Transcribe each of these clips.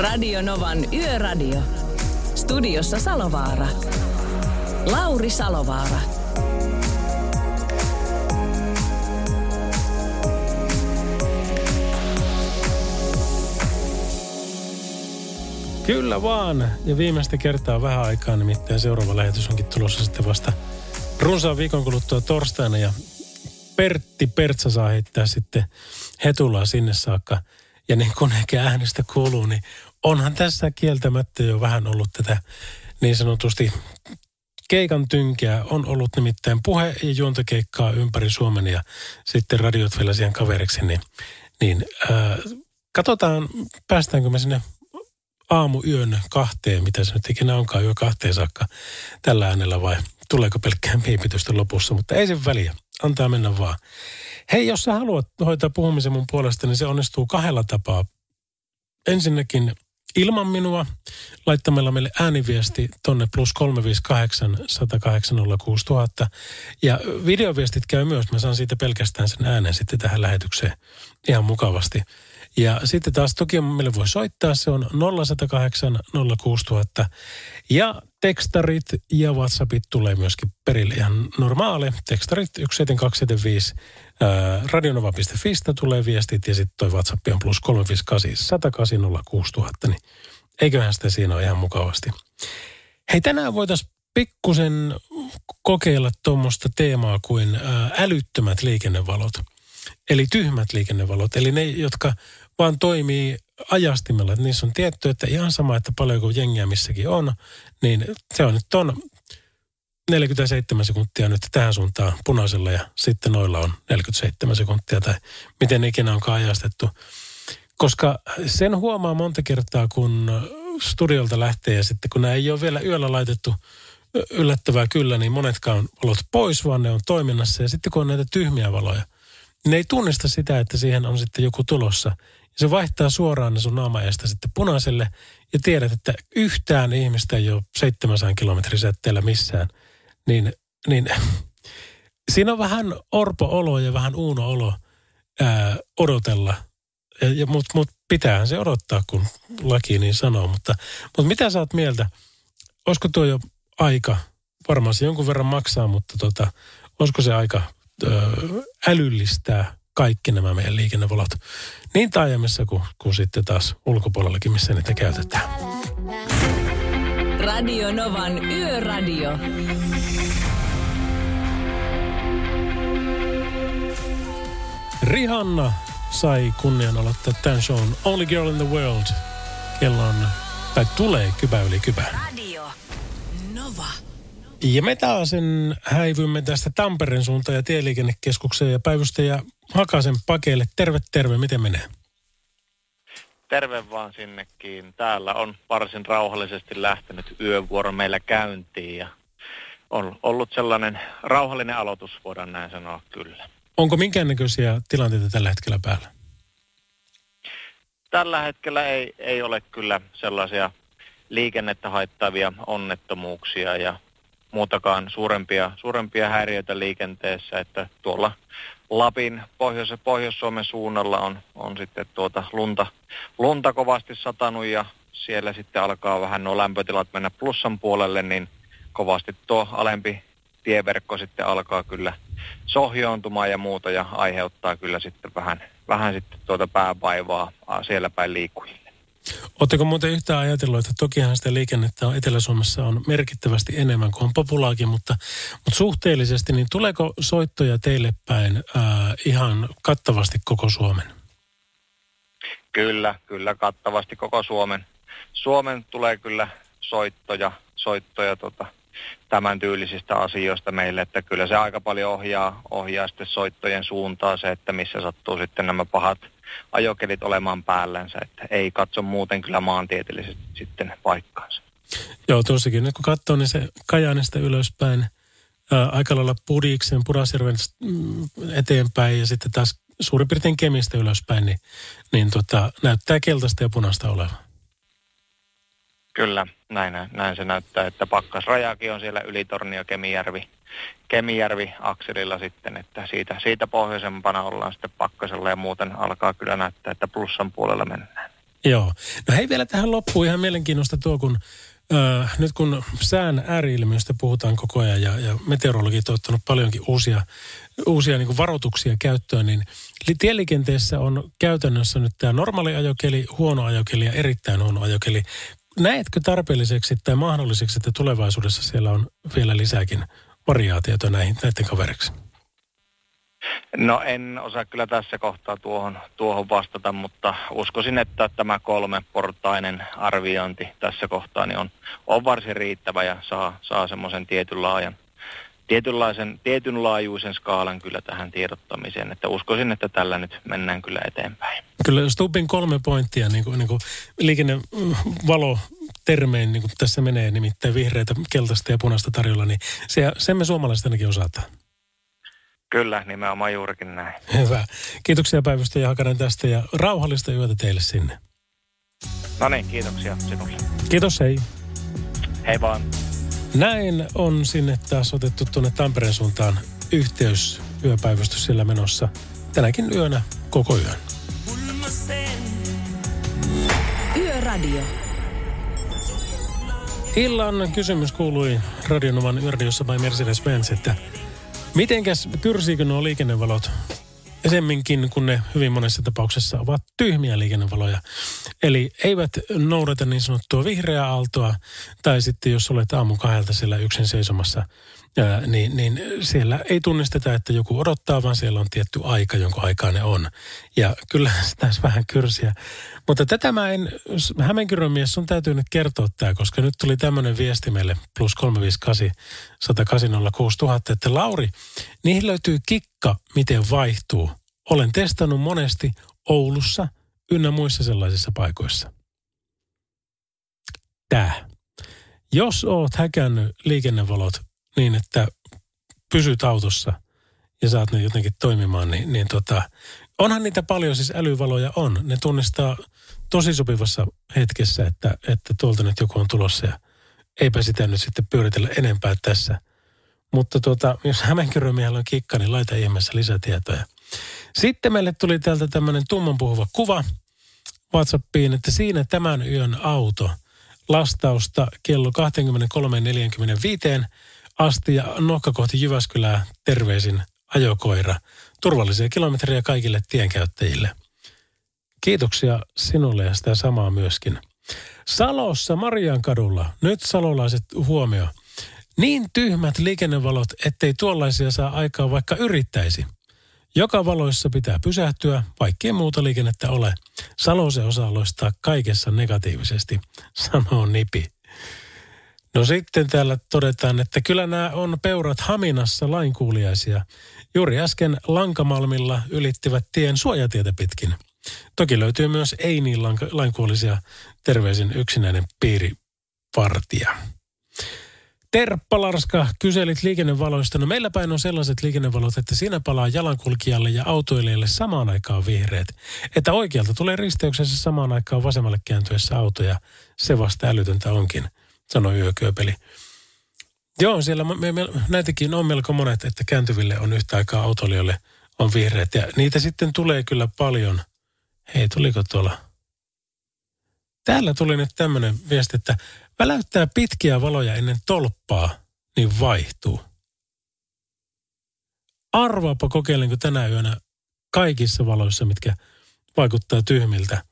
Radio Novan Yöradio. Studiossa Salovaara. Lauri Salovaara. Kyllä vaan. Ja viimeistä kertaa vähän aikaa nimittäin seuraava lähetys onkin tulossa sitten vasta runsaan viikon kuluttua torstaina. Ja Pertti Pertsa saa heittää sitten hetulaa sinne saakka. Ja niin kuin ehkä äänestä kuuluu, niin onhan tässä kieltämättä jo vähän ollut tätä niin sanotusti keikan tynkeä. On ollut nimittäin puhe- ja juontokeikkaa ympäri Suomen ja sitten radiot vielä siihen kaveriksi. Niin, niin äh, katsotaan, päästäänkö me sinne aamuyön kahteen, mitä se nyt ikinä onkaan, yö kahteen saakka tällä äänellä vai tuleeko pelkkää piipitystä lopussa, mutta ei se väliä. Antaa mennä vaan. Hei, jos sä haluat hoitaa puhumisen mun puolesta, niin se onnistuu kahdella tapaa. Ensinnäkin ilman minua laittamalla meille ääniviesti tonne plus 358 108 06000. Ja videoviestit käy myös. Mä saan siitä pelkästään sen äänen sitten tähän lähetykseen ihan mukavasti. Ja sitten taas toki meille voi soittaa, se on 0108 06000. Ja tekstarit ja WhatsAppit tulee myöskin perille ihan normaali. Tekstarit 17275 radionova.fi tulee viestit ja sitten toi WhatsApp on plus 358 108 06000. Niin eiköhän sitä siinä ole ihan mukavasti. Hei, tänään voitaisiin pikkusen kokeilla tuommoista teemaa kuin älyttömät liikennevalot. Eli tyhmät liikennevalot, eli ne, jotka vaan toimii ajastimella. Että niissä on tietty, että ihan sama, että paljonko jengiä missäkin on, niin se on nyt on 47 sekuntia nyt tähän suuntaan punaisella ja sitten noilla on 47 sekuntia tai miten ikinä onkaan ajastettu. Koska sen huomaa monta kertaa, kun studiolta lähtee ja sitten kun nämä ei ole vielä yöllä laitettu yllättävää kyllä, niin monetkaan valot pois, vaan ne on toiminnassa. Ja sitten kun on näitä tyhmiä valoja, ne ei tunnista sitä, että siihen on sitten joku tulossa – se vaihtaa suoraan sun naamaeesta sitten punaiselle ja tiedät, että yhtään ihmistä ei ole 700 kilometrin säteellä missään. Niin, niin siinä on vähän orpo-olo ja vähän uuno-olo ää, odotella. Mutta mut pitäähän se odottaa, kun laki niin sanoo. Mutta, mutta mitä sä oot mieltä? Olisiko tuo jo aika? Varmaan se jonkun verran maksaa, mutta tota, olisiko se aika ö, älyllistää kaikki nämä meidän liikennevalot niin taajamissa kuin, kuin sitten taas ulkopuolellakin, missä niitä käytetään. Radio Novan Yöradio. Rihanna sai kunnian aloittaa tämän shown Only Girl in the World. Kello on, tai tulee kybä yli kybä. Radio Nova. Ja me taas sen häivymme tästä Tampereen suuntaan ja tieliikennekeskukseen ja päivystäjä Hakasen pakeille. Terve, terve. Miten menee? Terve vaan sinnekin. Täällä on varsin rauhallisesti lähtenyt yövuoro meillä käyntiin ja on ollut sellainen rauhallinen aloitus, voidaan näin sanoa kyllä. Onko minkäännäköisiä tilanteita tällä hetkellä päällä? Tällä hetkellä ei, ei ole kyllä sellaisia liikennettä haittavia onnettomuuksia ja muutakaan suurempia, suurempia häiriöitä liikenteessä, että tuolla Lapin Pohjois- Pohjois-Suomen suunnalla on, on sitten tuota lunta, lunta kovasti satanut ja siellä sitten alkaa vähän nuo lämpötilat mennä plussan puolelle, niin kovasti tuo alempi tieverkko sitten alkaa kyllä sohjoontumaan ja muuta ja aiheuttaa kyllä sitten vähän, vähän sitten tuota pääpaivaa siellä päin liikkujille. Oletteko muuten yhtään ajatellut, että tokihan sitä liikennettä on Etelä-Suomessa on merkittävästi enemmän kuin on populaakin, mutta, mutta suhteellisesti, niin tuleeko soittoja teille päin ää, ihan kattavasti koko Suomen? Kyllä, kyllä kattavasti koko Suomen. Suomen tulee kyllä soittoja, soittoja tota, tämän tyylisistä asioista meille, että kyllä se aika paljon ohjaa, ohjaa sitten soittojen suuntaan se, että missä sattuu sitten nämä pahat ajokelit olemaan päällänsä, että ei katso muuten kyllä maantieteellisesti sitten paikkaansa. Joo, tosikin nyt kun katsoo, niin se Kajaanista ylöspäin, ää, aika lailla Pudiksen, Pudasjärven mm, eteenpäin ja sitten taas suurin piirtein Kemistä ylöspäin, niin, niin tota, näyttää keltaista ja punaista olevan. Kyllä, näin, näin se näyttää, että pakkasrajakin on siellä Ylitornio Kemijärvi, Kemijärvi akselilla sitten, että siitä, siitä pohjoisempana ollaan sitten pakkasella ja muuten alkaa kyllä näyttää, että plussan puolella mennään. Joo. No hei vielä tähän loppuun ihan mielenkiinnosta tuo, kun äh, nyt kun sään ääriilmiöistä puhutaan koko ajan ja, ja meteorologit on ottanut paljonkin uusia, uusia niin varoituksia käyttöön, niin tieliikenteessä on käytännössä nyt tämä normaali ajokeli, huono ajokeli ja erittäin huono ajokeli. Näetkö tarpeelliseksi tai mahdolliseksi, että tulevaisuudessa siellä on vielä lisääkin variaatioita näihin, näiden kaveriksi? No en osaa kyllä tässä kohtaa tuohon, tuohon vastata, mutta uskoisin, että tämä kolme portainen arviointi tässä kohtaa niin on, on varsin riittävä ja saa, saa semmoisen tietyn laajan, tietynlaisen, tietynlaajuisen skaalan kyllä tähän tiedottamiseen, että uskoisin, että tällä nyt mennään kyllä eteenpäin. Kyllä Stubin kolme pointtia, niin kuin, niin kuin liikennevalo termein, niin kuin tässä menee nimittäin vihreitä, keltaista ja punaista tarjolla, niin se, sen me suomalaiset ainakin osataan. Kyllä, nimenomaan juurikin näin. Hyvä. Kiitoksia päivystä ja Hakanen tästä ja rauhallista yötä teille sinne. No niin, kiitoksia sinulle. Kiitos, hei. Hei vaan. Näin on sinne taas otettu tuonne Tampereen suuntaan yhteys yöpäivystys siellä menossa. Tänäkin yönä koko yön. Yöradio. Illan kysymys kuului Radionovan yöradiossa by Mercedes-Benz, että Mitenkäs kyrsiikö nuo liikennevalot esemminkin, kun ne hyvin monessa tapauksessa ovat tyhmiä liikennevaloja. Eli eivät noudata niin sanottua vihreää aaltoa, tai sitten jos olet aamun kahdelta siellä yksin seisomassa – ja, niin, niin siellä ei tunnisteta, että joku odottaa, vaan siellä on tietty aika, jonka aikaa ne on. Ja kyllä olisi vähän kyrsiä. Mutta tätä mä en, Hämeenkyrön mies, sun täytyy nyt kertoa tämä, koska nyt tuli tämmöinen viesti meille, plus 358 108 että Lauri, niihin löytyy kikka, miten vaihtuu. Olen testannut monesti Oulussa ynnä muissa sellaisissa paikoissa. Tää. Jos oot häkännyt liikennevalot niin, että pysyt autossa ja saat ne jotenkin toimimaan, niin, niin tota, onhan niitä paljon, siis älyvaloja on. Ne tunnistaa tosi sopivassa hetkessä, että, että tuolta nyt joku on tulossa ja eipä sitä nyt sitten pyöritellä enempää tässä. Mutta tuota, jos Hämeenkyrömiehellä on kikka, niin laita ihmeessä lisätietoja. Sitten meille tuli täältä tämmöinen tumman puhuva kuva WhatsAppiin, että siinä tämän yön auto lastausta kello 23.45 asti ja nokka kohti Jyväskylää terveisin ajokoira. Turvallisia kilometrejä kaikille tienkäyttäjille. Kiitoksia sinulle ja sitä samaa myöskin. Salossa Marian kadulla, nyt salolaiset huomio. Niin tyhmät liikennevalot, ettei tuollaisia saa aikaa vaikka yrittäisi. Joka valoissa pitää pysähtyä, vaikkei muuta liikennettä ole. Salo se osaa loistaa kaikessa negatiivisesti, sanoo Nipi. No sitten täällä todetaan, että kyllä nämä on peurat Haminassa lainkuuliaisia. Juuri äsken Lankamalmilla ylittivät tien suojatietä pitkin. Toki löytyy myös ei niin lainkuulisia terveisin yksinäinen piiripartia. Terppa Larska, kyselit liikennevaloista. No meillä päin on sellaiset liikennevalot, että siinä palaa jalankulkijalle ja autoilijalle samaan aikaan vihreät. Että oikealta tulee risteyksessä samaan aikaan vasemmalle kääntyessä autoja. Se vasta älytöntä onkin sanoi yökyöpeli. Joo, siellä me, me, näitäkin on melko monet, että kääntyville on yhtä aikaa autolijoille on vihreät. Ja niitä sitten tulee kyllä paljon. Hei, tuliko tuolla? Täällä tuli nyt tämmöinen viesti, että väläyttää pitkiä valoja ennen tolppaa, niin vaihtuu. Arvaapa kokeilenko tänä yönä kaikissa valoissa, mitkä vaikuttaa tyhmiltä.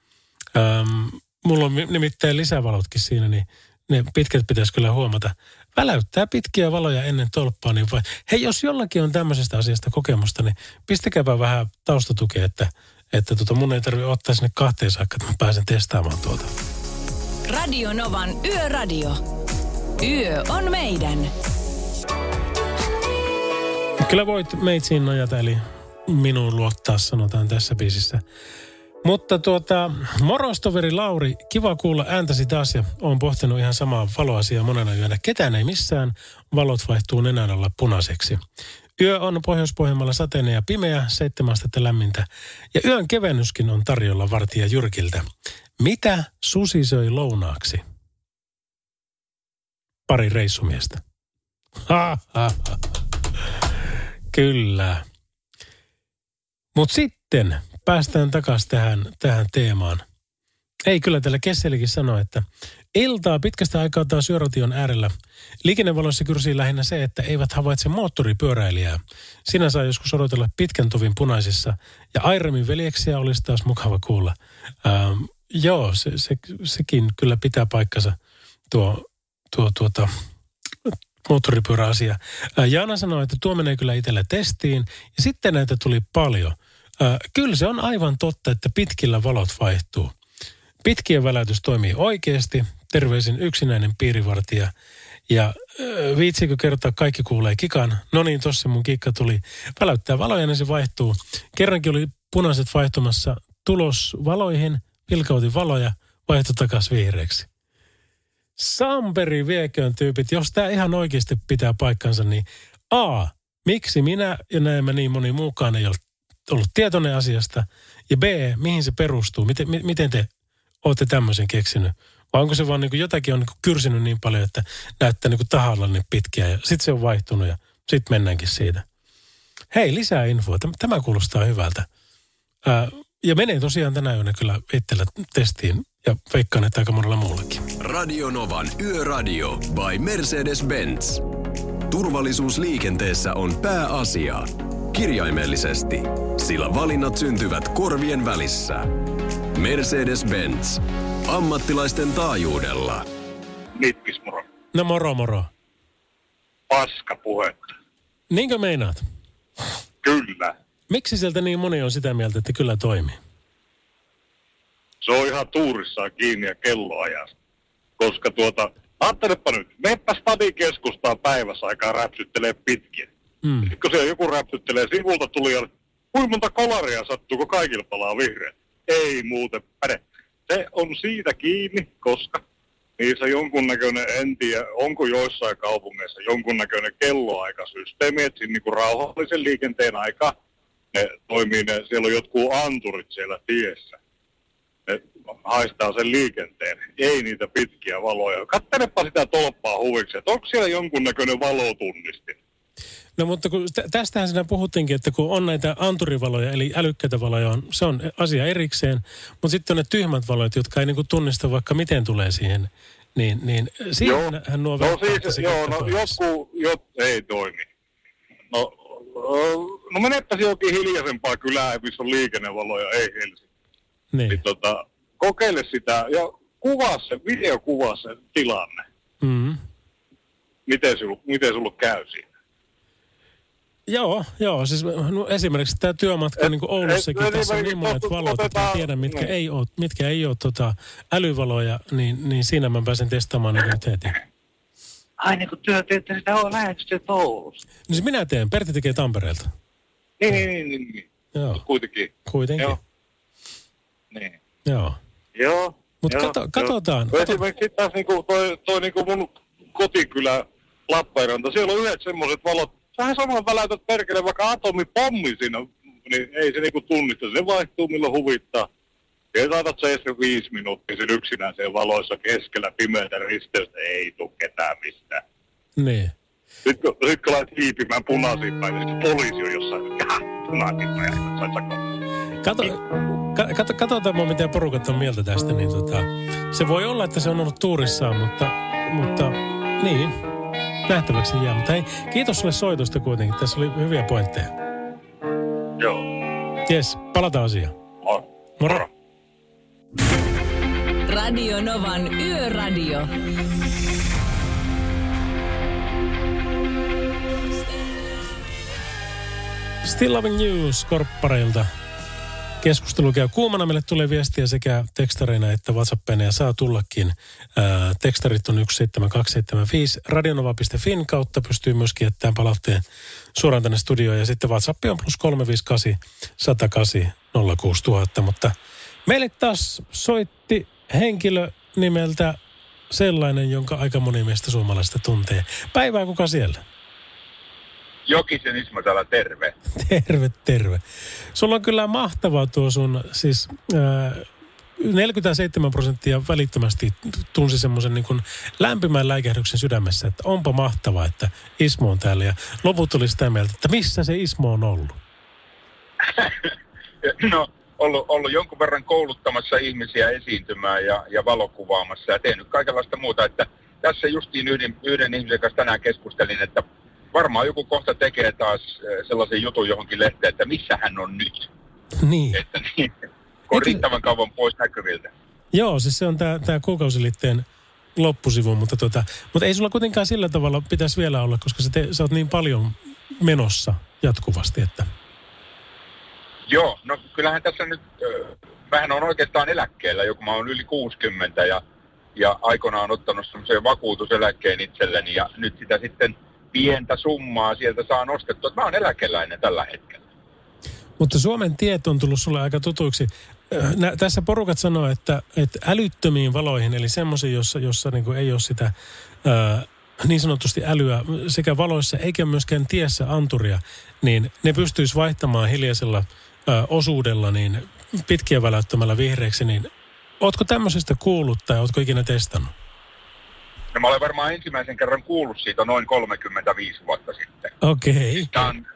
Öm, mulla on nimittäin lisävalotkin siinä, niin ne pitkät pitäisi kyllä huomata. Väläyttää pitkiä valoja ennen tolppaa, niin vai. Hei, jos jollakin on tämmöisestä asiasta kokemusta, niin pistäkääpä vähän taustatukea, että, että tota mun ei tarvitse ottaa sinne kahteen saakka, että mä pääsen testaamaan tuota. Radio Novan Yöradio. Yö on meidän. Kyllä voit meitsiin nojata, eli minuun luottaa, sanotaan tässä biisissä. Mutta tuota, morostoveri Lauri, kiva kuulla ääntäsi taas ja olen pohtinut ihan samaa valoasiaa monena yönä. Ketään ei missään, valot vaihtuu nenän alla punaiseksi. Yö on Pohjois-Pohjanmaalla sateinen ja pimeä, seitsemän astetta lämmintä. Ja yön kevennyskin on tarjolla vartija Jyrkiltä. Mitä susi söi lounaaksi? Pari reissumiestä. Ha, ha, ha. Kyllä. Mutta sitten päästään takaisin tähän, tähän teemaan. Ei, kyllä tällä Kesselikin sanoi, että iltaa pitkästä aikaa taas yörotion äärellä. Liikennevaloissa kyrsii lähinnä se, että eivät havaitse moottoripyöräilijää. Sinä saa joskus odotella pitkän tuvin punaisissa. Ja Airemin veljeksiä olisi taas mukava kuulla. Ähm, joo, se, se, sekin kyllä pitää paikkansa tuo, tuo tuota, moottoripyöräasia. Äh, Jaana sanoi, että tuo menee kyllä itselle testiin. Ja sitten näitä tuli paljon. Kyllä se on aivan totta, että pitkillä valot vaihtuu. Pitkien väläytys toimii oikeasti. Terveisin yksinäinen piirivartija. Ja äh, viitsikö kertoa, kaikki kuulee kikan. No niin, tossa mun kikka tuli. Väläyttää valoja, niin se vaihtuu. Kerrankin oli punaiset vaihtumassa tulos valoihin, vilkautin valoja, vaihtui takas vihreäksi. Samperi vieköön tyypit, jos tämä ihan oikeasti pitää paikkansa, niin A, miksi minä ja näemme niin moni muukaan ei ole ollut tietoinen asiasta, ja B, mihin se perustuu, miten, mi, miten te olette tämmöisen keksinyt? Vai onko se vaan niin kuin jotakin on niin kuin kyrsinyt niin paljon, että näyttää niin kuin niin pitkiä ja sitten se on vaihtunut ja sitten mennäänkin siitä. Hei, lisää infoa. Tämä kuulostaa hyvältä. Ää, ja menee tosiaan tänä yönä kyllä itsellä testiin ja veikkaan, että aika monella muullakin. Radio Novan Yöradio by Mercedes-Benz. Turvallisuus liikenteessä on pääasia. Kirjaimellisesti, sillä valinnat syntyvät korvien välissä. Mercedes-Benz. Ammattilaisten taajuudella. Mitkis moro. No moro moro. Paska puhetta. Niinkö meinaat? Kyllä. Miksi sieltä niin moni on sitä mieltä, että kyllä toimii? Se on ihan tuurissaan kiinni ja kelloajasta. Koska tuota, ajattelepa nyt, meppä stadikeskustaan päivässä aikaa räpsyttelee pitkin. Mm. Sitten kun siellä joku räpsyttelee sivulta tulijalle, kuinka monta kolaria sattuu, kun kaikilla palaa vihreät? Ei muuten päde. Se on siitä kiinni, koska niissä jonkunnäköinen, en tiedä, onko joissain kaupungeissa jonkunnäköinen kelloaikasysteemi, että siinä niin rauhallisen liikenteen aika ne toimii, ne, siellä on jotkut anturit siellä tiessä. Ne haistaa sen liikenteen, ei niitä pitkiä valoja. Kattelepa sitä tolppaa huviksi, että onko siellä jonkunnäköinen valotunnisti. No mutta kun tä- tästähän siinä puhuttiinkin, että kun on näitä anturivaloja, eli älykkäitä valoja, on, se on asia erikseen. Mutta sitten on ne tyhmät valot, jotka ei niinku tunnista vaikka miten tulee siihen. Niin, niin siihen hän nuo no siis, se joo, no joku, jot, ei toimi. No, no menettäisi jokin hiljaisempaa kylää, missä on liikennevaloja, ei Helsinki. Niin Niin. tota, kokeile sitä ja kuvaa se, videokuvaa se tilanne. Mm. Miten sulla, miten sulla käy siinä? Joo, joo. Siis no, esimerkiksi tämä työmatka Et- niin kuin Oulussakin, et- tässä on niin monet ot- valot, että mä tiedän, mitkä niin. ei ole, mitkä ei ole tota, älyvaloja, niin, niin siinä mä pääsen testaamaan niitä nyt heti. Ai niin kuin työ teette sitä on lähetystä Oulusta. Niin minä teen, Pertti tekee Tampereelta. Niin, niin, niin, niin, niin. Joo, Kuitenkin. kuitenkin. Joo. Joo. Niin. Joo. Joo. Mut joo, kato- katsotaan. No Kato- Esimerkiksi sit taas niinku toi, toi niinku mun kotikylä Lappeenranta, siellä on yhdet semmoiset valot, sähän saman väläytät perkele vaikka atomipommi siinä, niin ei se niinku tunnista, se vaihtuu milloin huvittaa. Ja saatat seistä viisi minuuttia sen yksinään siellä valoissa keskellä pimeätä risteystä, ei tuu ketään mistään. Niin. Sitten kun, sit kun laitat hiipimään punaisiin päin, niin sitten poliisi on jossain, jaha, punaisiin päin, sait sakkoa. Kato, ka, kato, katsotaan vaan, mitä porukat on mieltä tästä. Niin tota, se voi olla, että se on ollut tuurissaan, mutta, mutta niin, nähtäväksi jää. Mutta hei, kiitos sulle soitosta kuitenkin. Tässä oli hyviä pointteja. Joo. Jes, palataan asiaan. Moro. Moro. Radio Novan Yöradio. Still Loving You Skorppareilta. Keskustelu käy kuumana. Meille tulee viestiä sekä tekstareina että WhatsAppina ja saa tullakin. Ää, tekstarit on 17275. Radionova.fin kautta pystyy myöskin jättämään palautteen suoraan tänne studioon. Ja sitten WhatsApp on plus 358 108 06000. Mutta meille taas soitti henkilö nimeltä sellainen, jonka aika moni meistä suomalaista tuntee. Päivää kuka siellä? Jokisen Ismo täällä terve. Terve, terve. Sulla on kyllä mahtavaa tuo sun, siis ää, 47 prosenttia välittömästi tunsi semmoisen niin kuin lämpimän läikähdyksen sydämessä, että onpa mahtavaa, että Ismo on täällä. Ja loput oli sitä mieltä, että missä se Ismo on ollut. No, ollut, ollut jonkun verran kouluttamassa ihmisiä esiintymään ja, ja valokuvaamassa ja tehnyt kaikenlaista muuta, että tässä justiin yhden, yhden ihmisen kanssa tänään keskustelin, että varmaan joku kohta tekee taas eh, sellaisen jutun johonkin lehteen, että missä hän on nyt. Niin. Että niin, on riittävän kauan pois näkyviltä. Joo, siis se on tämä tää kuukausilitteen loppusivu, mutta, tota, mutta ei sulla kuitenkaan sillä tavalla pitäisi vielä olla, koska sä, te, sä oot niin paljon menossa jatkuvasti, että... Joo, no kyllähän tässä nyt, äh, mähän on oikeastaan eläkkeellä, joku mä oon yli 60 ja, ja aikoinaan ottanut semmoisen vakuutuseläkkeen itselleni ja nyt sitä sitten pientä summaa sieltä saa nostettua. Mä oon eläkeläinen tällä hetkellä. Mutta Suomen tiet on tullut sulle aika tutuiksi. Äh, Nä, tässä porukat sanoo, että, että älyttömiin valoihin, eli semmoisiin, jossa, jossa niin ei ole sitä ää, niin sanotusti älyä sekä valoissa eikä myöskään tiessä anturia, niin ne pystyisi vaihtamaan hiljaisella ää, osuudella niin pitkiä väläyttämällä vihreäksi, niin ootko tämmöisestä kuullut tai ootko ikinä testannut? No mä olen varmaan ensimmäisen kerran kuullut siitä noin 35 vuotta sitten. Okei. Tämä on,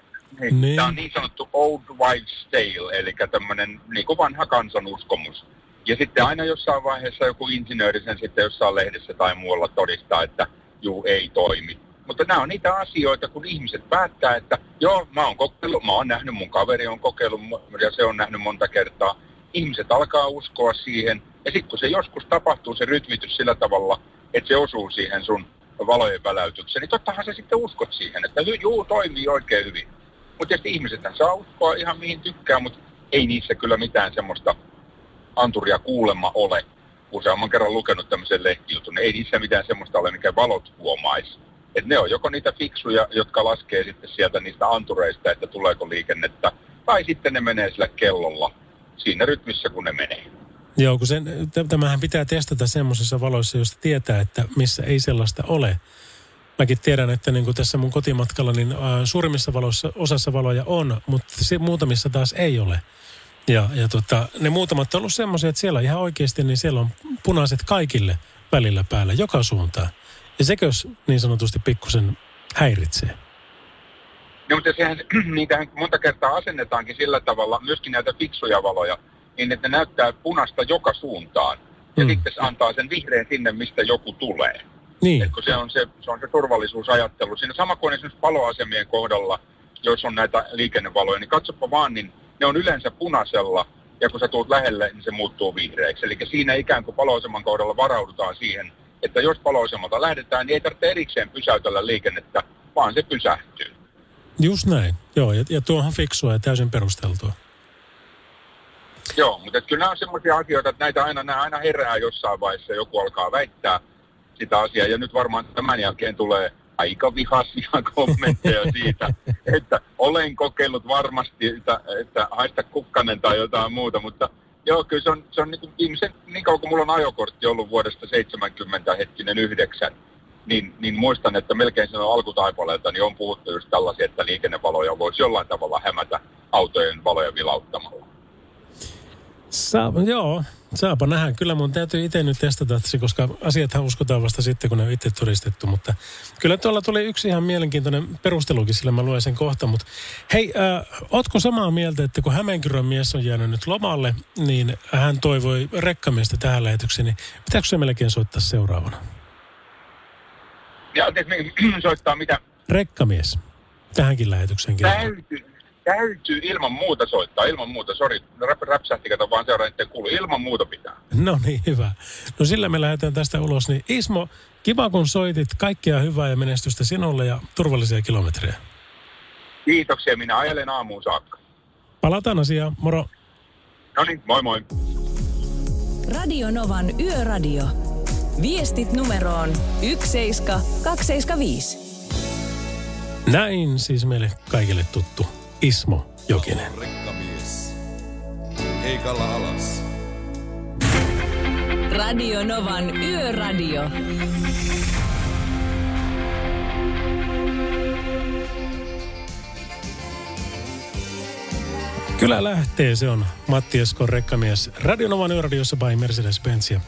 niin, Niin. Tämä on niin sanottu old wives tale, eli tämmöinen niin kuin vanha kansanuskomus. Ja sitten aina jossain vaiheessa joku insinööri sen sitten jossain lehdessä tai muualla todistaa, että juu ei toimi. Mutta nämä on niitä asioita, kun ihmiset päättää, että joo, mä oon kokeillut, mä oon nähnyt, mun kaveri on kokeillut ja se on nähnyt monta kertaa. Ihmiset alkaa uskoa siihen. Ja sitten kun se joskus tapahtuu, se rytmitys sillä tavalla, että se osuu siihen sun valojen väläytykseen, niin tottahan sä sitten uskot siihen, että juu, toimii oikein hyvin. Mutta tietysti ihmiset saa uskoa ihan mihin tykkää, mutta ei niissä kyllä mitään semmoista anturia kuulemma ole. Useamman kerran lukenut tämmöisen lehtijutun, ei niissä mitään semmoista ole, mikä valot huomaisi. Et ne on joko niitä fiksuja, jotka laskee sitten sieltä niistä antureista, että tuleeko liikennettä, tai sitten ne menee sillä kellolla siinä rytmissä, kun ne menee. Joo, kun sen, tämähän pitää testata semmoisissa valoissa, joista tietää, että missä ei sellaista ole. Mäkin tiedän, että niin kuin tässä mun kotimatkalla, niin suurimmissa valoissa osassa valoja on, mutta se, muutamissa taas ei ole. Ja, ja tota, ne muutamat on ollut semmoisia, että siellä ihan oikeasti, niin siellä on punaiset kaikille välillä päällä, joka suuntaan. Ja sekös niin sanotusti pikkusen häiritsee. No, mutta sehän, niitähän monta kertaa asennetaankin sillä tavalla, myöskin näitä fiksuja valoja, niin että ne näyttää punasta joka suuntaan. Ja Mm. sitten se antaa sen vihreän sinne, mistä joku tulee. Niin, Et kun se on se, se on se turvallisuusajattelu. Siinä sama kuin esimerkiksi paloasemien kohdalla, jos on näitä liikennevaloja, niin katsopa vaan, niin ne on yleensä punaisella, ja kun sä tuut lähelle, niin se muuttuu vihreäksi. Eli siinä ikään kuin paloaseman kohdalla varaudutaan siihen, että jos paloasemalta lähdetään, niin ei tarvitse erikseen pysäytellä liikennettä, vaan se pysähtyy. just näin. Joo, ja, ja tuohon fiksua ja täysin perusteltua. Joo, mutta kyllä nämä on sellaisia asioita, että näitä aina, nämä aina herää jossain vaiheessa, joku alkaa väittää sitä asiaa, ja nyt varmaan tämän jälkeen tulee aika vihaisia kommentteja siitä, että olen kokeillut varmasti, että, että haista kukkanen tai jotain muuta, mutta joo, kyllä se on, se on niin kuin viimeisen, niin kauan kuin mulla on ajokortti ollut vuodesta 70 hetkinen yhdeksän, niin, niin muistan, että melkein sen alkutaipaleelta niin on puhuttu just tällaisia, että liikennevaloja voisi jollain tavalla hämätä autojen valoja vilauttamalla. Saa, joo, saapa nähdä. Kyllä mun täytyy itse nyt testata koska asiathan uskotaan vasta sitten, kun ne on itse todistettu. Mutta kyllä tuolla tuli yksi ihan mielenkiintoinen perustelukin, sillä mä luen sen kohta. Mutta hei, äh, ootko samaa mieltä, että kun Hämeenkyrön mies on jäänyt nyt lomalle, niin hän toivoi rekkamiestä tähän lähetykseen, niin pitääkö se melkein soittaa seuraavana? Ja anteeksi, me- soittaa mitä? Rekkamies. Tähänkin lähetykseen. Täytyy, täytyy ilman muuta soittaa, ilman muuta, sori, rap, räpsähti, kato vaan seuraa, kuulu, ilman muuta pitää. No niin, hyvä. No sillä me lähdetään tästä ulos. Niin Ismo, kiva kun soitit. Kaikkea hyvää ja menestystä sinulle ja turvallisia kilometrejä. Kiitoksia, minä ajelen aamuun saakka. Palataan asiaan. Moro. No niin, moi moi. Radio Novan Yöradio. Viestit numeroon 17275. Näin siis meille kaikille tuttu Ismo Jokinen. Rekkamies. Keikalla alas. Radio Novan Yöradio. Kyllä lähtee, se on Matti Eskon rekkamies Radionovan yöradiossa by Mercedes-Benz.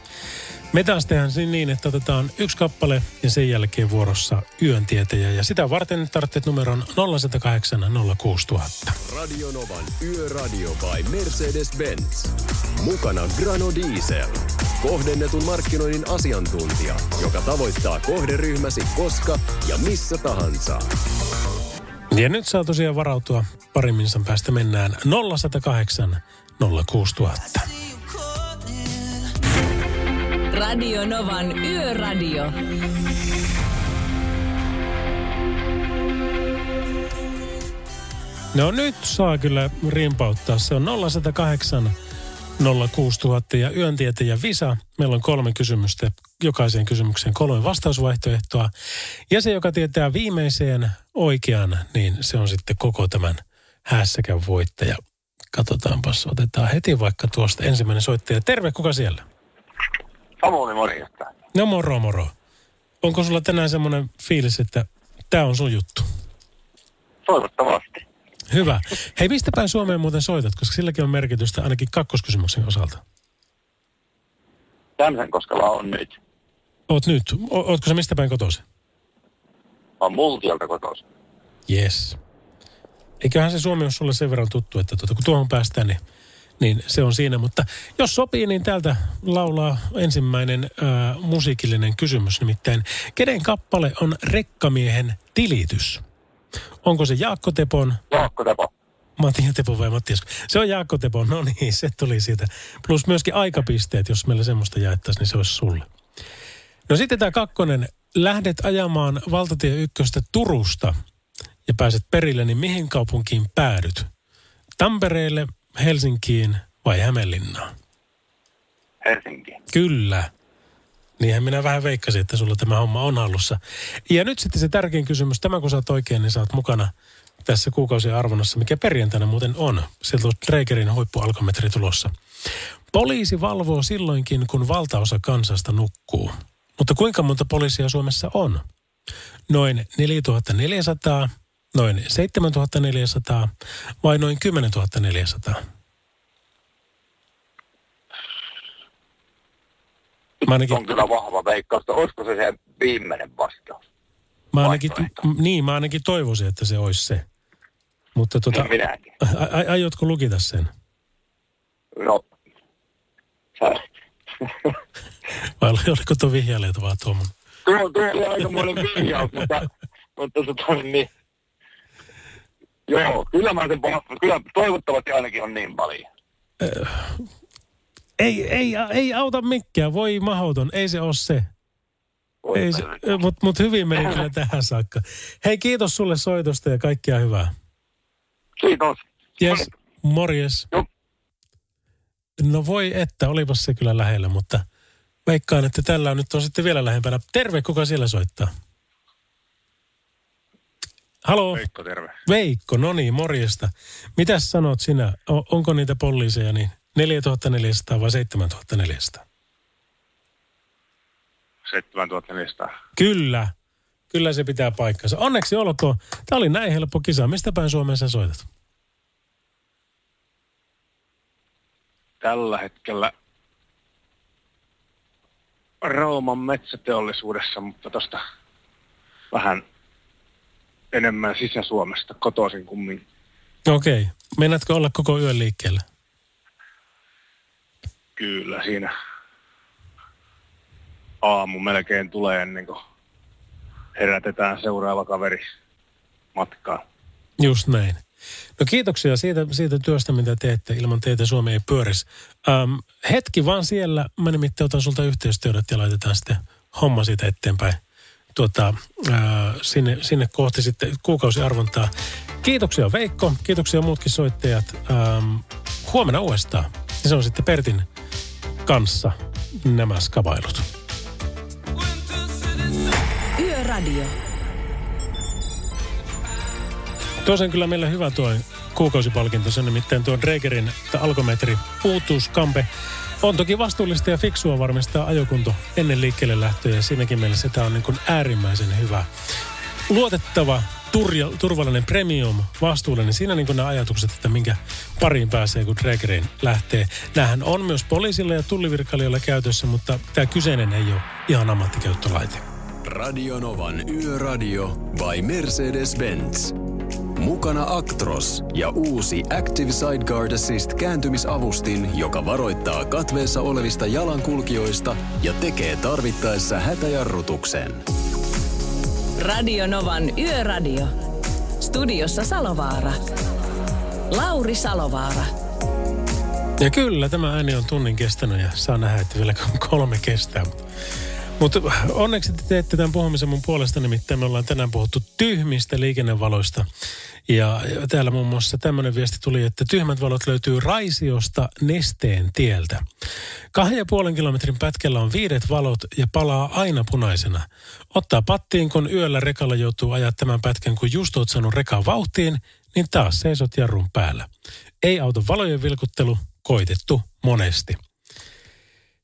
Me taas tehdään sen niin, että otetaan yksi kappale ja sen jälkeen vuorossa yöntietäjä. Ja sitä varten tarvitset numeron 0108 06000. Radionovan Yöradio by Mercedes-Benz. Mukana Grano Diesel. Kohdennetun markkinoinnin asiantuntija, joka tavoittaa kohderyhmäsi koska ja missä tahansa. Ja nyt saa tosiaan varautua. Parin minsan päästä mennään 0108 06000. Radio Novan Yöradio. No nyt saa kyllä rimpauttaa. Se on 0108 06000 ja yöntietäjä Visa. Meillä on kolme kysymystä. Jokaiseen kysymykseen kolme vastausvaihtoehtoa. Ja se, joka tietää viimeiseen oikean, niin se on sitten koko tämän hässäkän voittaja. Katsotaanpas, otetaan heti vaikka tuosta ensimmäinen soittaja. Terve, kuka siellä? Samuli morjesta. No moro moro. Onko sulla tänään semmoinen fiilis, että tämä on sun juttu? Toivottavasti. Hyvä. Hei, mistä päin Suomeen muuten soitat, koska silläkin on merkitystä ainakin kakkoskysymyksen osalta. Jämsänkoskella on nyt. Oot nyt. O- ootko sä mistä päin kotoisin? On multiolta kotos. Yes. Eiköhän se Suomi ole sulle sen verran tuttu, että tuota, kun tuohon päästään, niin, niin se on siinä. Mutta jos sopii, niin täältä laulaa ensimmäinen ää, musiikillinen kysymys. Nimittäin, kenen kappale on Rekkamiehen tilitys? Onko se Jaakko Tepon, Jaakko Tepo. Matti Tepon vai Matti? Se on Jaakko Tepon, no niin, se tuli siitä. Plus myöskin aikapisteet, jos meillä semmoista jaettaisiin, niin se olisi sulle. No sitten tämä kakkonen. Lähdet ajamaan valtatie ykköstä Turusta ja pääset perille, niin mihin kaupunkiin päädyt? Tampereelle, Helsinkiin vai Hämeenlinnaan? Helsinki. Kyllä. Niinhän minä vähän veikkasin, että sulla tämä homma on hallussa. Ja nyt sitten se tärkein kysymys. Tämä kun saat oikein, niin saat mukana tässä kuukausien arvonnassa, mikä perjantaina muuten on. Sieltä on Dreigerin huippualkometri tulossa. Poliisi valvoo silloinkin, kun valtaosa kansasta nukkuu. Mutta kuinka monta poliisia Suomessa on? Noin 4400, noin 7400 vai noin 10 400? Mä ainakin, On kyllä vahva veikkaus. Olisiko se se viimeinen vastaus? mä ainakin, vaihtoehto. niin, mä ainakin toivoisin, että se olisi se. Mutta tota, Niin minäkin. a- aiotko lukita sen? No. Vai oli- oliko tuo vihjailijat vaan tuommoinen? Tuo, tuo oli aikamoinen vihjaus, mutta, mutta tota, niin. Joo, kyllä mä sen pahoin- kyllä toivottavasti ainakin on niin paljon. Ei, ei, ei auta mikään, voi mahdoton, ei se ole se. Voi Ei se, perkele. mut, mut hyvin meni kyllä tähän saakka. Hei, kiitos sulle soitosta ja kaikkia hyvää. Kiitos. Yes, morjes. Joo. No voi että, olipas se kyllä lähellä, mutta veikkaan, että tällä on nyt on sitten vielä lähempänä. Terve, kuka siellä soittaa? Halo? Veikko, terve. Veikko, no niin, morjesta. Mitäs sanot sinä? Onko niitä poliiseja niin 4400 vai 7400? 7400. Kyllä, kyllä se pitää paikkansa. Onneksi olkoon. Tämä oli näin helppo kisa. Mistä päin Suomeen sä soitat? Tällä hetkellä Rooman metsäteollisuudessa, mutta tosta vähän enemmän Sisä-Suomesta kotoisin kummin. Okei. Okay. Meinaatko olla koko yön liikkeellä? Kyllä siinä aamu melkein tulee ennen kuin herätetään seuraava kaveri matkaan. Just näin. No kiitoksia siitä, siitä työstä, mitä teette. Ilman teitä Suomi ei pyörisi. Ähm, hetki vaan siellä. Mä nimittäin otan sulta yhteystiedot ja laitetaan sitten homma siitä eteenpäin. Tuota, äh, sinne, sinne kohti sitten kuukausiarvontaa. Kiitoksia Veikko, kiitoksia muutkin soittajat. Ähm, huomenna uudestaan. Ja se on sitten Pertin kanssa nämä skavailut. Yöradio. Tuossa on kyllä meillä hyvä tuo kuukausipalkinto. Se on nimittäin tuo Dregerin alkometri uutuuskampe. On toki vastuullista ja fiksua varmistaa ajokunto ennen liikkeelle lähtöä ja siinäkin mielessä tämä on niin kuin äärimmäisen hyvä. Luotettava turja, turvallinen premium, vastuullinen. Siinä niin nämä ajatukset, että minkä pariin pääsee, kun race lähtee. Nämähän on myös poliisilla ja tullivirkailijoilla käytössä, mutta tämä kyseinen ei ole ihan ammattikäyttölaite. Radionovan Yöradio by Mercedes-Benz. Mukana Actros ja uusi Active Sideguard Assist kääntymisavustin, joka varoittaa katveessa olevista jalankulkijoista ja tekee tarvittaessa hätäjarrutuksen. Radio Novan Yöradio. Studiossa Salovaara. Lauri Salovaara. Ja kyllä, tämä ääni on tunnin kestänyt ja saa nähdä, että vielä kolme kestää. Mutta onneksi te teette tämän puhumisen mun puolesta, nimittäin me ollaan tänään puhuttu tyhmistä liikennevaloista. Ja täällä muun muassa tämmöinen viesti tuli, että tyhmät valot löytyy Raisiosta Nesteen tieltä. Kahden ja puolen kilometrin pätkällä on viidet valot ja palaa aina punaisena. Ottaa pattiin, kun yöllä rekalla joutuu ajaa tämän pätkän, kun just oot saanut rekan vauhtiin, niin taas seisot jarrun päällä. Ei auto valojen vilkuttelu, koitettu monesti.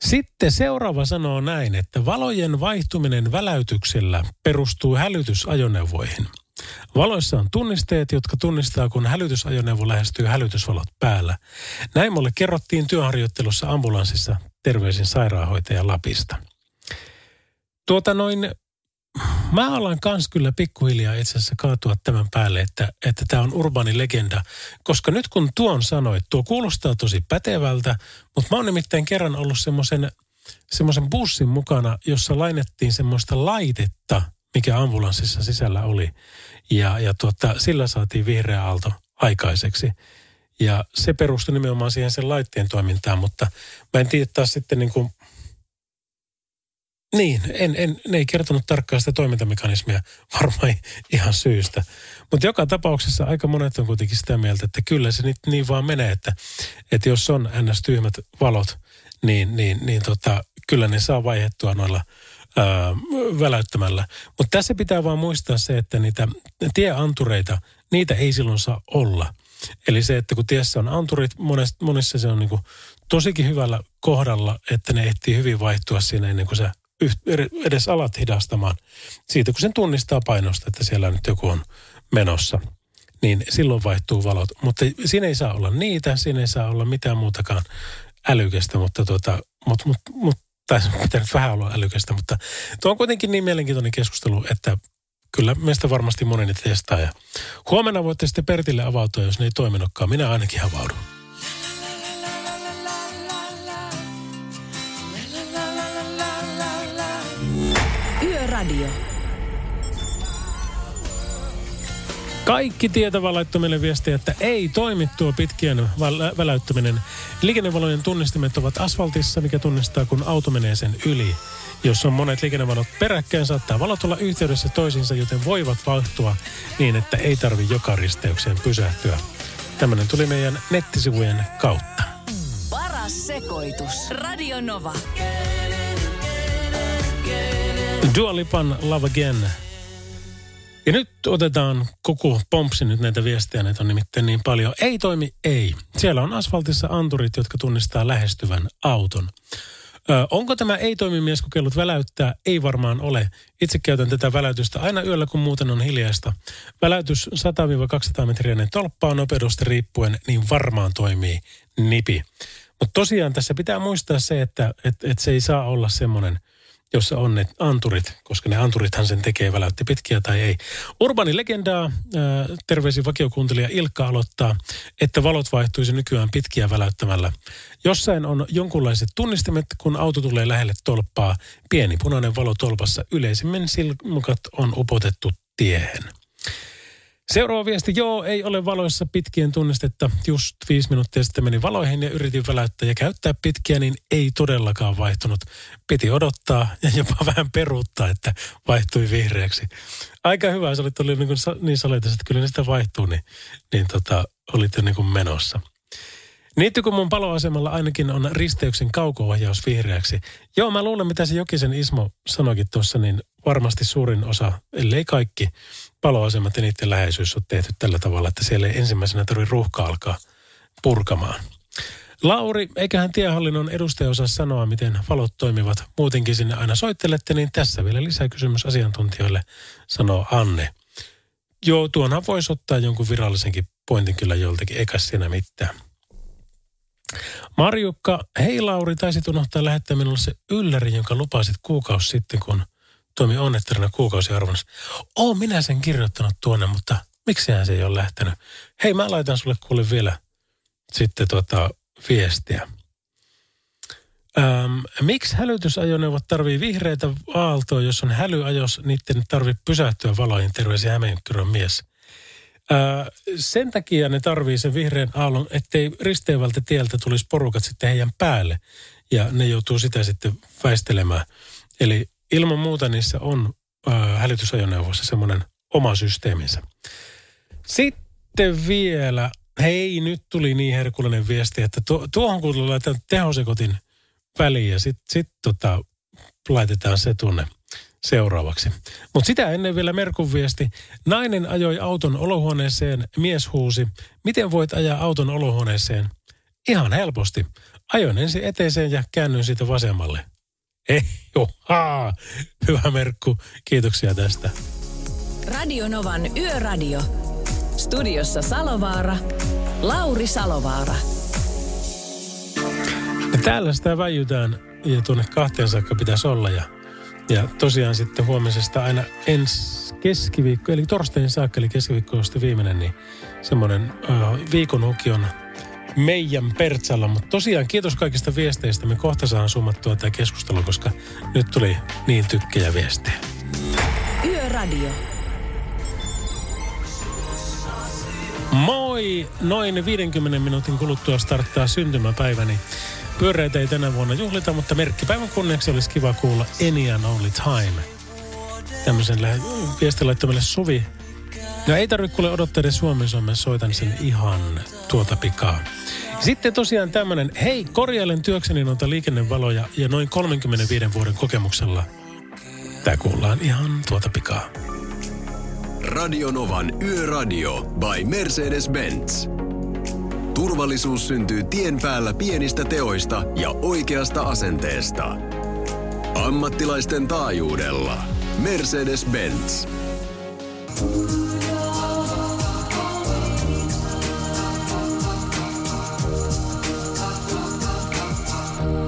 Sitten seuraava sanoo näin, että valojen vaihtuminen väläytyksellä perustuu hälytysajoneuvoihin. Valoissa on tunnisteet, jotka tunnistaa, kun hälytysajoneuvo lähestyy hälytysvalot päällä. Näin mulle kerrottiin työharjoittelussa ambulanssissa terveisin sairaanhoitaja Lapista. Tuota noin, mä alan kans kyllä pikkuhiljaa itse asiassa kaatua tämän päälle, että että tämä on urbaani legenda. Koska nyt kun tuon sanoit, tuo kuulostaa tosi pätevältä, mutta mä oon nimittäin kerran ollut semmoisen semmoisen bussin mukana, jossa lainettiin semmoista laitetta, mikä ambulanssissa sisällä oli. Ja, ja tuota, sillä saatiin vihreä aalto aikaiseksi. Ja se perustui nimenomaan siihen sen laitteen toimintaan, mutta mä en tiedä taas sitten niin kuin, niin, en, en, ne ei kertonut tarkkaan sitä toimintamekanismia varmaan ihan syystä. Mutta joka tapauksessa aika monet on kuitenkin sitä mieltä, että kyllä se nyt niin vaan menee, että, että jos on ns. tyhmät valot, niin, niin, niin tota, kyllä ne saa vaihettua noilla ää, väläyttämällä. Mutta tässä pitää vaan muistaa se, että niitä tieantureita, niitä ei silloin saa olla. Eli se, että kun tiessä on anturit, monessa, monissa se on niinku tosikin hyvällä kohdalla, että ne ehtii hyvin vaihtua siinä ennen kuin sä edes alat hidastamaan. Siitä kun sen tunnistaa painosta, että siellä nyt joku on menossa, niin silloin vaihtuu valot. Mutta siinä ei saa olla niitä, siinä ei saa olla mitään muutakaan älykästä, mutta tuota, mut, mut, mut, tai pitää nyt vähän olla älykästä, mutta tuo on kuitenkin niin mielenkiintoinen keskustelu, että kyllä meistä varmasti moni testaa. Ja huomenna voitte sitten Pertille avautua, jos ne ei toiminutkaan. Minä ainakin avaudun. Yöradio. Kaikki tietävä laittoi meille viestiä, että ei toimi tuo pitkien väl- väläyttäminen. Liikennevalojen tunnistimet ovat asfaltissa, mikä tunnistaa, kun auto menee sen yli. Jos on monet liikennevalot peräkkäin, saattaa valot olla yhteydessä toisiinsa, joten voivat vaihtua niin, että ei tarvi joka risteykseen pysähtyä. Tämmöinen tuli meidän nettisivujen kautta. Paras sekoitus. Radio Nova. Dua Lipan Love Again. Ja nyt otetaan koko pompsi nyt näitä viestejä, näitä on nimittäin niin paljon. Ei toimi, ei. Siellä on asfaltissa anturit, jotka tunnistaa lähestyvän auton. Ö, onko tämä ei toimi mies kokeillut väläyttää? Ei varmaan ole. Itse käytän tätä väläytystä aina yöllä, kun muuten on hiljaista. Väläytys 100-200 metriä tolppaa nopeudesta riippuen, niin varmaan toimii nipi. Mutta tosiaan tässä pitää muistaa se, että et, et se ei saa olla semmoinen – jossa on ne anturit, koska ne anturithan sen tekee, väläytti pitkiä tai ei. Urbani legendaa, terveisin vakiokuuntelija Ilkka aloittaa, että valot vaihtuisi nykyään pitkiä väläyttämällä. Jossain on jonkunlaiset tunnistimet, kun auto tulee lähelle tolppaa. Pieni punainen valo tolpassa, yleisimmin silmukat on upotettu tiehen. Seuraava viesti, joo, ei ole valoissa pitkien tunnistetta. Just viisi minuuttia sitten meni valoihin ja yritin väläyttää ja käyttää pitkiä, niin ei todellakaan vaihtunut. Piti odottaa ja jopa vähän peruuttaa, että vaihtui vihreäksi. Aika hyvä, se oli oli niin, kuin, niin salitas, että kyllä ne sitä vaihtuu, niin, niin tota, olit jo niin kuin menossa. Mun paloasemalla ainakin on risteyksen kauko-ohjaus vihreäksi. Joo, mä luulen, mitä se Jokisen Ismo sanoikin tuossa, niin varmasti suurin osa, ellei kaikki, paloasemat ja niiden läheisyys on tehty tällä tavalla, että siellä ei ensimmäisenä tarvitse ruuhka alkaa purkamaan. Lauri, eiköhän tiehallinnon edustaja osaa sanoa, miten valot toimivat. Muutenkin sinne aina soittelette, niin tässä vielä lisäkysymys asiantuntijoille, sanoo Anne. joo, tuonhan voisi ottaa jonkun virallisenkin pointin kyllä joltakin, eikä siinä mitään. Marjukka, hei Lauri, taisit unohtaa lähettää minulle se ylläri, jonka lupasit kuukausi sitten, kun toimi onnettelina kuukausiarvonnassa. Oo, minä sen kirjoittanut tuonne, mutta miksihän se ei ole lähtenyt? Hei, mä laitan sulle kuule vielä sitten tota viestiä. Ähm, miksi hälytysajoneuvot tarvii vihreitä aaltoa, jos on hälyajos, niiden tarvii pysähtyä valoihin. Terveisiä Hämeenkyrön mies. Äh, sen takia ne tarvii sen vihreän aallon, ettei risteävältä tieltä tulisi porukat sitten heidän päälle. Ja ne joutuu sitä sitten väistelemään. Eli ilman muuta niissä on äh, hälytysajoneuvoissa semmoinen oma systeeminsä. Sitten vielä, hei nyt tuli niin herkullinen viesti, että tuo, tuohon kun laitan tehosekotin väliin ja sitten sit tota, laitetaan se tunne seuraavaksi. Mutta sitä ennen vielä Merkun viesti. Nainen ajoi auton olohuoneeseen, mies huusi, miten voit ajaa auton olohuoneeseen? Ihan helposti. Ajoin ensin eteiseen ja käännyin siitä vasemmalle. Ei, johaa. Hyvä Merkku, kiitoksia tästä. Radio Novan Yöradio. Studiossa Salovaara. Lauri Salovaara. Ja täällä sitä väijytään ja tuonne kahteen saakka pitäisi olla. Ja, ja tosiaan sitten huomisesta aina ensi keskiviikko, eli torstaihin saakka, eli keskiviikko on sitten viimeinen, niin semmoinen äh, viikon meidän pertsalla. Mutta tosiaan kiitos kaikista viesteistä. Me kohta saan summattua tämä keskustelu, koska nyt tuli niin tykkejä viestejä. Yöradio. Moi! Noin 50 minuutin kuluttua starttaa syntymäpäiväni. Pyöreitä ei tänä vuonna juhlita, mutta merkkipäivän kunniaksi olisi kiva kuulla Any and Only Time. Tämmöisen viestin laittamille Suvi. No ei tarvitse kuule odottaa edes Suomen Suomen, soitan sen ihan tuota pikaa. Sitten tosiaan tämmöinen, hei korjailen työkseni noita liikennevaloja ja noin 35 vuoden kokemuksella. Tää kuullaan ihan tuota pikaa. Radionovan Yöradio by Mercedes-Benz. Turvallisuus syntyy tien päällä pienistä teoista ja oikeasta asenteesta. Ammattilaisten taajuudella. Mercedes-Benz.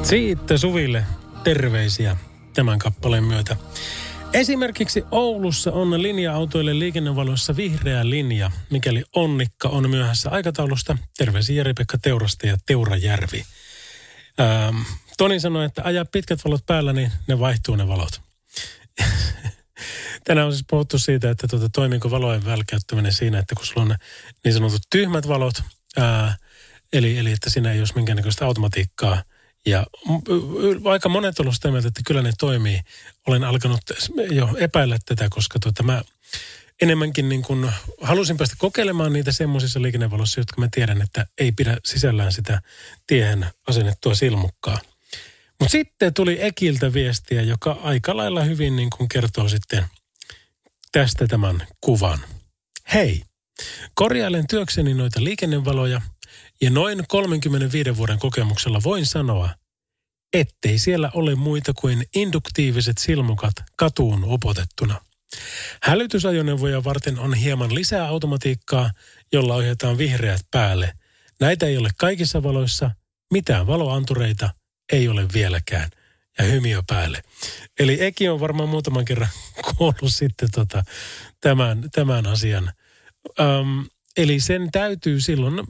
Siitä Suville terveisiä tämän kappaleen myötä. Esimerkiksi Oulussa on linja-autoille liikennevaloissa vihreä linja, mikäli onnikka on myöhässä aikataulusta. Terveisiä Jari-Pekka Teurasta ja Teurajärvi. Ähm, Toni sanoi, että ajaa pitkät valot päällä, niin ne vaihtuu ne valot. Tänään on siis puhuttu siitä, että tuota, toimiiko valojen välkäyttäminen siinä, että kun sulla on niin sanotut tyhmät valot, ää, eli, eli että siinä ei olisi minkäännäköistä automatiikkaa. Ja m- aika monet ovat sitä mieltä, että kyllä ne toimii. Olen alkanut jo epäillä tätä, koska tuota, mä enemmänkin niin kuin halusin päästä kokeilemaan niitä semmoisissa liikennevaloissa, jotka mä tiedän, että ei pidä sisällään sitä tiehen asennettua silmukkaa. Mutta sitten tuli Ekiltä viestiä, joka aika lailla hyvin niin kuin kertoo sitten tästä tämän kuvan. Hei, korjailen työkseni noita liikennevaloja ja noin 35 vuoden kokemuksella voin sanoa, ettei siellä ole muita kuin induktiiviset silmukat katuun upotettuna. Hälytysajoneuvoja varten on hieman lisää automatiikkaa, jolla ohjataan vihreät päälle. Näitä ei ole kaikissa valoissa, mitään valoantureita ei ole vieläkään ja hymiö päälle. Eli Eki on varmaan muutaman kerran kuullut sitten tota, tämän, tämän asian. Öm, eli sen täytyy silloin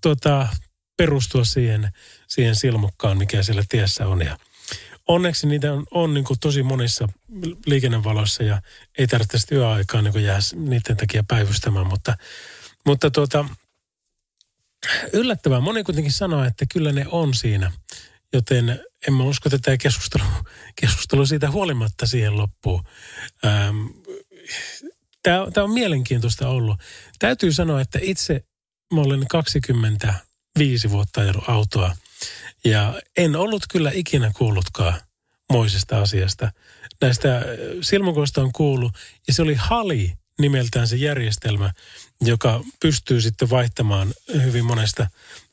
tota, perustua siihen, siihen silmukkaan, mikä siellä tiessä on. Ja onneksi niitä on, on niin kuin tosi monissa liikennevaloissa ja ei tarvitse sitten yöaikaa niin jää niiden takia päivystämään, mutta, mutta tuota, yllättävää. Moni kuitenkin sanoo, että kyllä ne on siinä. Joten en mä usko, että tämä keskustelu, keskustelu siitä huolimatta siihen loppuu. Ähm, tämä on mielenkiintoista ollut. Täytyy sanoa, että itse mä olen 25 vuotta ajanut autoa ja en ollut kyllä ikinä kuullutkaan moisesta asiasta. Näistä äh, silmukoista on kuullut ja se oli Hali nimeltään se järjestelmä, joka pystyy sitten vaihtamaan hyvin monesta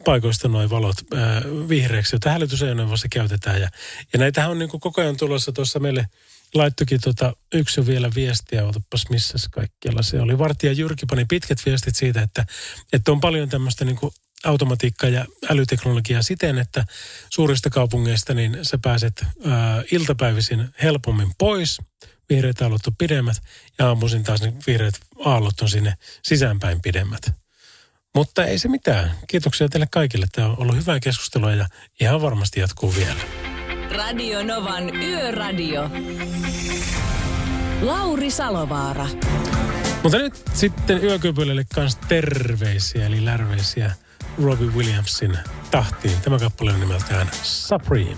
paikoista noin valot ää, vihreäksi, joita hälytysajoneuvossa käytetään. Ja, ja näitähän on niin kuin koko ajan tulossa tuossa meille laittokin tota, yksi vielä viestiä, otapas missä kaikkialla se oli. Vartija Jyrki pani pitkät viestit siitä, että, että on paljon tämmöistä niin automatiikkaa ja älyteknologiaa siten, että suurista kaupungeista niin sä pääset ää, iltapäivisin helpommin pois. Vihreät aallot on pidemmät ja aamuisin taas ne vihreät aallot on sinne sisäänpäin pidemmät. Mutta ei se mitään. Kiitoksia teille kaikille. Tämä on ollut hyvää keskustelua ja ihan varmasti jatkuu vielä. Radio Novan Yöradio. Lauri Salovaara. Mutta nyt sitten yökypylelle kanssa terveisiä, eli lärveisiä Robbie Williamsin tahtiin. Tämä kappale on nimeltään Supreme.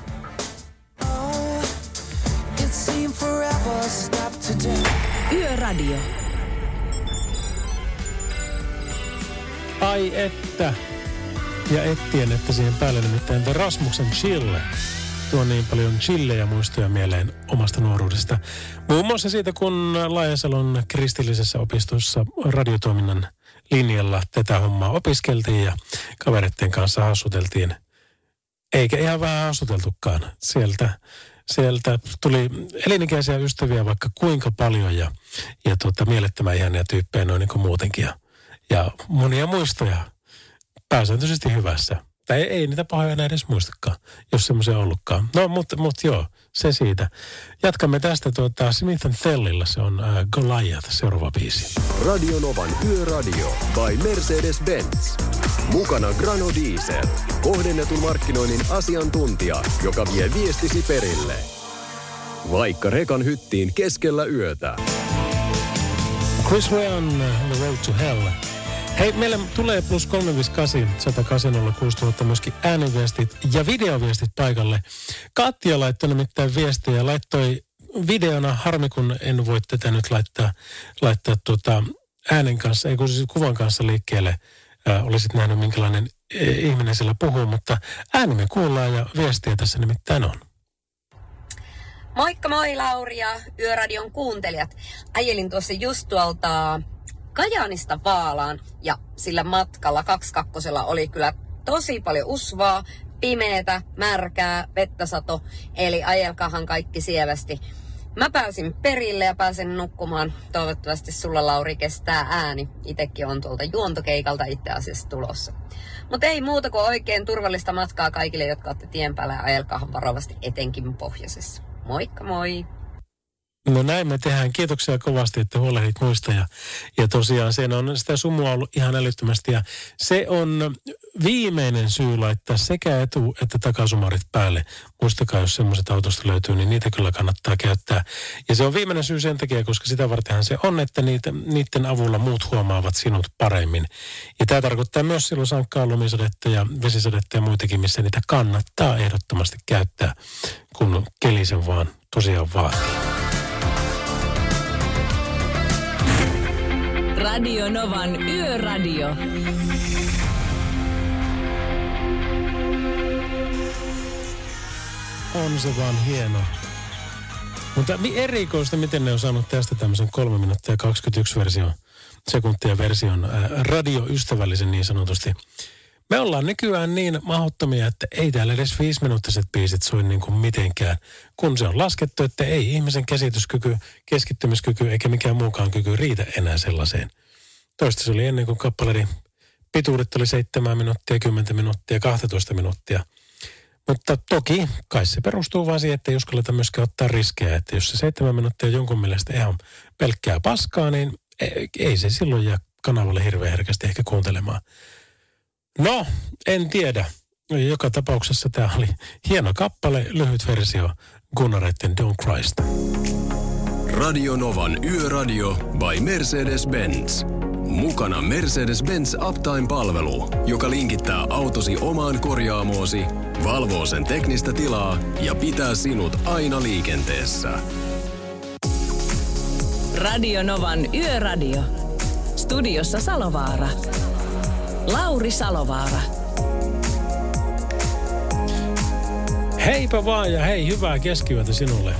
Yöradio. Ai että. Ja ettien, että siihen päälle nimittäin The Rasmussen Chille. Tuo niin paljon chillejä muistoja mieleen omasta nuoruudesta. Muun muassa siitä, kun Laajasalon kristillisessä opistossa radiotoiminnan linjalla tätä hommaa opiskeltiin ja kavereiden kanssa asuteltiin. Eikä ihan vähän asuteltukaan. Sieltä, sieltä tuli elinikäisiä ystäviä vaikka kuinka paljon ja, ja tota, mielettömän ihania tyyppejä noin niin kuin muutenkin. Ja, ja monia muistoja pääsääntöisesti hyvässä. Tai ei, ei niitä pahoja enää edes muistakaan, jos semmoisia on ollutkaan. No, mutta mut joo, se siitä. Jatkamme tästä tuota, Smith Thellilla, se on äh, Goliath, seuraava biisi. Radio Novan Yöradio by Mercedes-Benz. Mukana Grano Diesel. Kohdennetun markkinoinnin asiantuntija, joka vie viestisi perille. Vaikka rekan hyttiin keskellä yötä. Chris Rea on The Road to Hell. Hei, meillä tulee plus 358 108 6000 myöskin ääniviestit ja videoviestit paikalle. Katja laittoi nimittäin viestiä, laittoi videona, harmi kun en voi tätä nyt laittaa, laittaa tuota äänen kanssa, ei kun siis kuvan kanssa liikkeelle. Äh, olisit nähnyt minkälainen eh, ihminen siellä puhuu, mutta ääni me kuullaan ja viestiä tässä nimittäin on. Moikka moi Lauri ja Yöradion kuuntelijat. Ajelin tuossa just tuolta Kajaanista Vaalaan ja sillä matkalla kakkosella oli kyllä tosi paljon usvaa, pimeetä, märkää, vettä sato, eli ajelkahan kaikki sievästi. Mä pääsin perille ja pääsin nukkumaan. Toivottavasti sulla Lauri kestää ääni. Itekin on tuolta juontokeikalta itse asiassa tulossa. Mutta ei muuta kuin oikein turvallista matkaa kaikille, jotka olette tien päällä ja ajelkaahan varovasti etenkin pohjoisessa. Moikka moi! No näin me tehdään. Kiitoksia kovasti, että huolehdit muista. Ja, ja tosiaan siinä on sitä sumua ollut ihan älyttömästi. Ja se on viimeinen syy laittaa sekä etu- että takasumarit päälle. Muistakaa, jos semmoiset autosta löytyy, niin niitä kyllä kannattaa käyttää. Ja se on viimeinen syy sen takia, koska sitä vartenhan se on, että niitä, niiden avulla muut huomaavat sinut paremmin. Ja tämä tarkoittaa myös silloin sankkaa lumisadetta ja vesisadetta ja muitakin, missä niitä kannattaa ehdottomasti käyttää, kun keli sen vaan tosiaan vaatii. Radio Novan Yöradio. On se vaan hieno. Mutta erikoista, miten ne on saanut tästä tämmöisen 3 minuuttia 21 version, sekuntia version radioystävällisen niin sanotusti. Me ollaan nykyään niin mahdottomia, että ei täällä edes viisiminuuttiset biisit soi niin kuin mitenkään. Kun se on laskettu, että ei ihmisen käsityskyky, keskittymiskyky eikä mikään muukaan kyky riitä enää sellaiseen. Toista se oli ennen kuin kappaleiden pituudet oli 7 minuuttia, 10 minuuttia, 12 minuuttia. Mutta toki kai se perustuu vaan siihen, että ei uskalleta myöskään ottaa riskejä. Että jos se 7 minuuttia on jonkun mielestä ihan pelkkää paskaa, niin ei se silloin jää kanavalle hirveän herkästi ehkä kuuntelemaan. No, en tiedä. Joka tapauksessa tämä oli hieno kappale, lyhyt versio Gunnareiden Don't Crysta. Radio Novan Yöradio by Mercedes-Benz. Mukana Mercedes-Benz Uptime-palvelu, joka linkittää autosi omaan korjaamoosi, valvoo sen teknistä tilaa ja pitää sinut aina liikenteessä. Radio Novan Yöradio. Studiossa Salovaara. Lauri Salovaara. Heipä vaan ja hei, hyvää keskiyötä sinulle.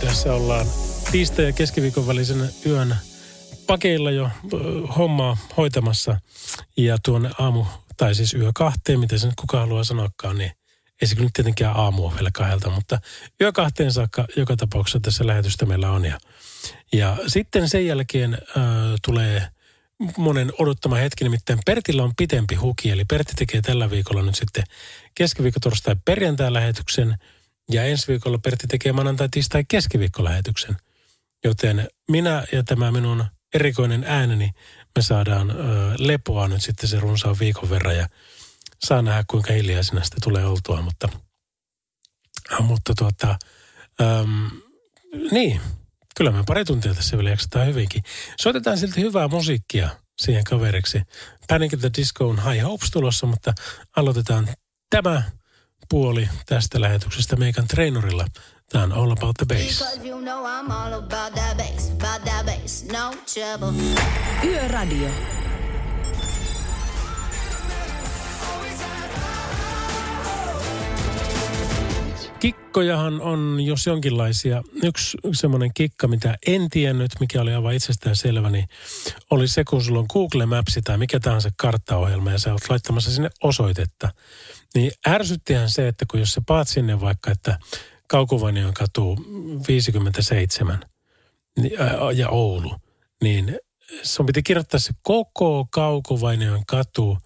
Tässä ollaan tiistai- ja keskiviikon välisen yön pakeilla jo hommaa hoitamassa. Ja tuonne aamu tai siis yö kahteen, miten se nyt kuka haluaa sanoakaan, niin ei se kyllä tietenkään aamu vielä kahdelta, mutta yö kahteen saakka joka tapauksessa tässä lähetystä meillä on. Ja, ja sitten sen jälkeen äh, tulee monen odottama hetki, nimittäin Pertillä on pitempi huki, eli Pertti tekee tällä viikolla nyt sitten keskiviikko, torstai, perjantai lähetyksen, ja ensi viikolla Pertti tekee maanantai, tiistai, keskiviikko lähetyksen. Joten minä ja tämä minun erikoinen ääneni, me saadaan ö, lepoa nyt sitten se runsaan viikon verran, ja saa nähdä kuinka hiljaisena sitten tulee oltua, mutta, mutta tuota, äm, niin, kyllä me pari tuntia tässä vielä jaksetaan hyvinkin. Soitetaan silti hyvää musiikkia siihen kaveriksi. Panic at the Disco on High Hopes tulossa, mutta aloitetaan tämä puoli tästä lähetyksestä Meikan treenurilla. Tämä on All About the Bass. Yöradio. Kikkojahan on jos jonkinlaisia. Yksi semmoinen kikka, mitä en tiennyt, mikä oli aivan itsestään selvä, niin oli se, kun sulla on Google Maps tai mikä tahansa karttaohjelma ja sä oot laittamassa sinne osoitetta. Niin ärsyttihän se, että kun jos sä paat sinne vaikka, että Kaukuvanion katu 57 niin, ja Oulu, niin sun piti kirjoittaa se koko Kaukovainion katu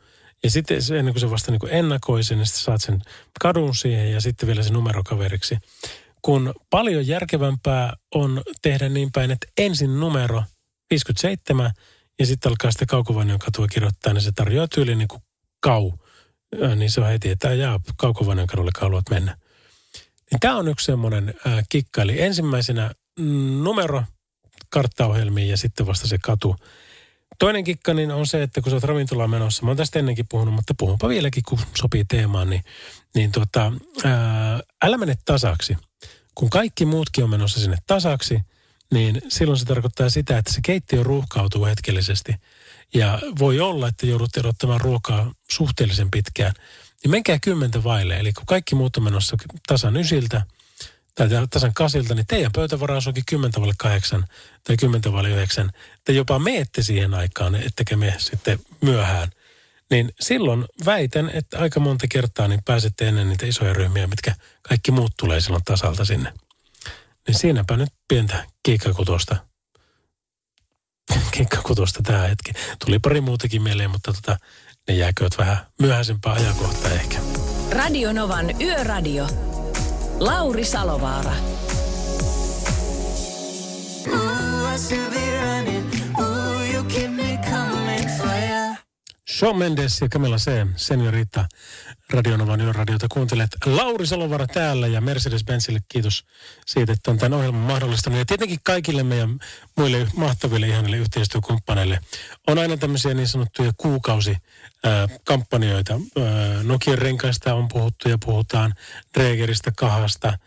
ja sitten ennen kuin se vasta niin kuin ennakoi sen, niin sitten saat sen kadun siihen ja sitten vielä se numerokaveriksi. Kun paljon järkevämpää on tehdä niin päin, että ensin numero 57 ja sitten alkaa sitä Kaukovainion katua kirjoittaa, niin se tarjoaa tyyli niin kuin kau. Niin se on heti, että jaa, Kaukovainion kadulle haluat mennä. Niin tämä on yksi semmoinen äh, kikka. Eli ensimmäisenä mm, numero karttaohjelmiin ja sitten vasta se katu. Toinen kikka niin on se, että kun sä oot ravintolaan menossa, mä oon tästä ennenkin puhunut, mutta puhunpa vieläkin, kun sopii teemaan, niin, niin tota, ää, älä mene tasaksi. Kun kaikki muutkin on menossa sinne tasaksi, niin silloin se tarkoittaa sitä, että se keittiö ruuhkautuu hetkellisesti. Ja voi olla, että joudut erottamaan ruokaa suhteellisen pitkään. Niin menkää kymmentä vaille. Eli kun kaikki muut on menossa tasan ysiltä, tai tasan kasilta, niin teidän pöytävaraus onkin 10 vaille 8 tai 10 vaille 9. Te jopa meette siihen aikaan, ettekä me sitten myöhään. Niin silloin väitän, että aika monta kertaa niin pääsette ennen niitä isoja ryhmiä, mitkä kaikki muut tulee silloin tasalta sinne. Niin siinäpä nyt pientä kiikkakutosta. Kiikkakutosta tämä hetki. Tuli pari muutakin mieleen, mutta tota, ne jääkööt vähän myöhäisempää ajankohtaa ehkä. Radio Novan Yöradio. Lauri Salovaara. Shawn Mendes ja Camilla C. Seniorita Radionovan yöradiota kuuntelet. Lauri Salovara täällä ja Mercedes-Benzille kiitos siitä, että on tämän ohjelman mahdollistanut. Ja tietenkin kaikille meidän muille mahtaville ihanille yhteistyökumppaneille on aina tämmöisiä niin sanottuja kuukausi kampanjoita. Nokian renkaista on puhuttu ja puhutaan Dregeristä, Kahasta,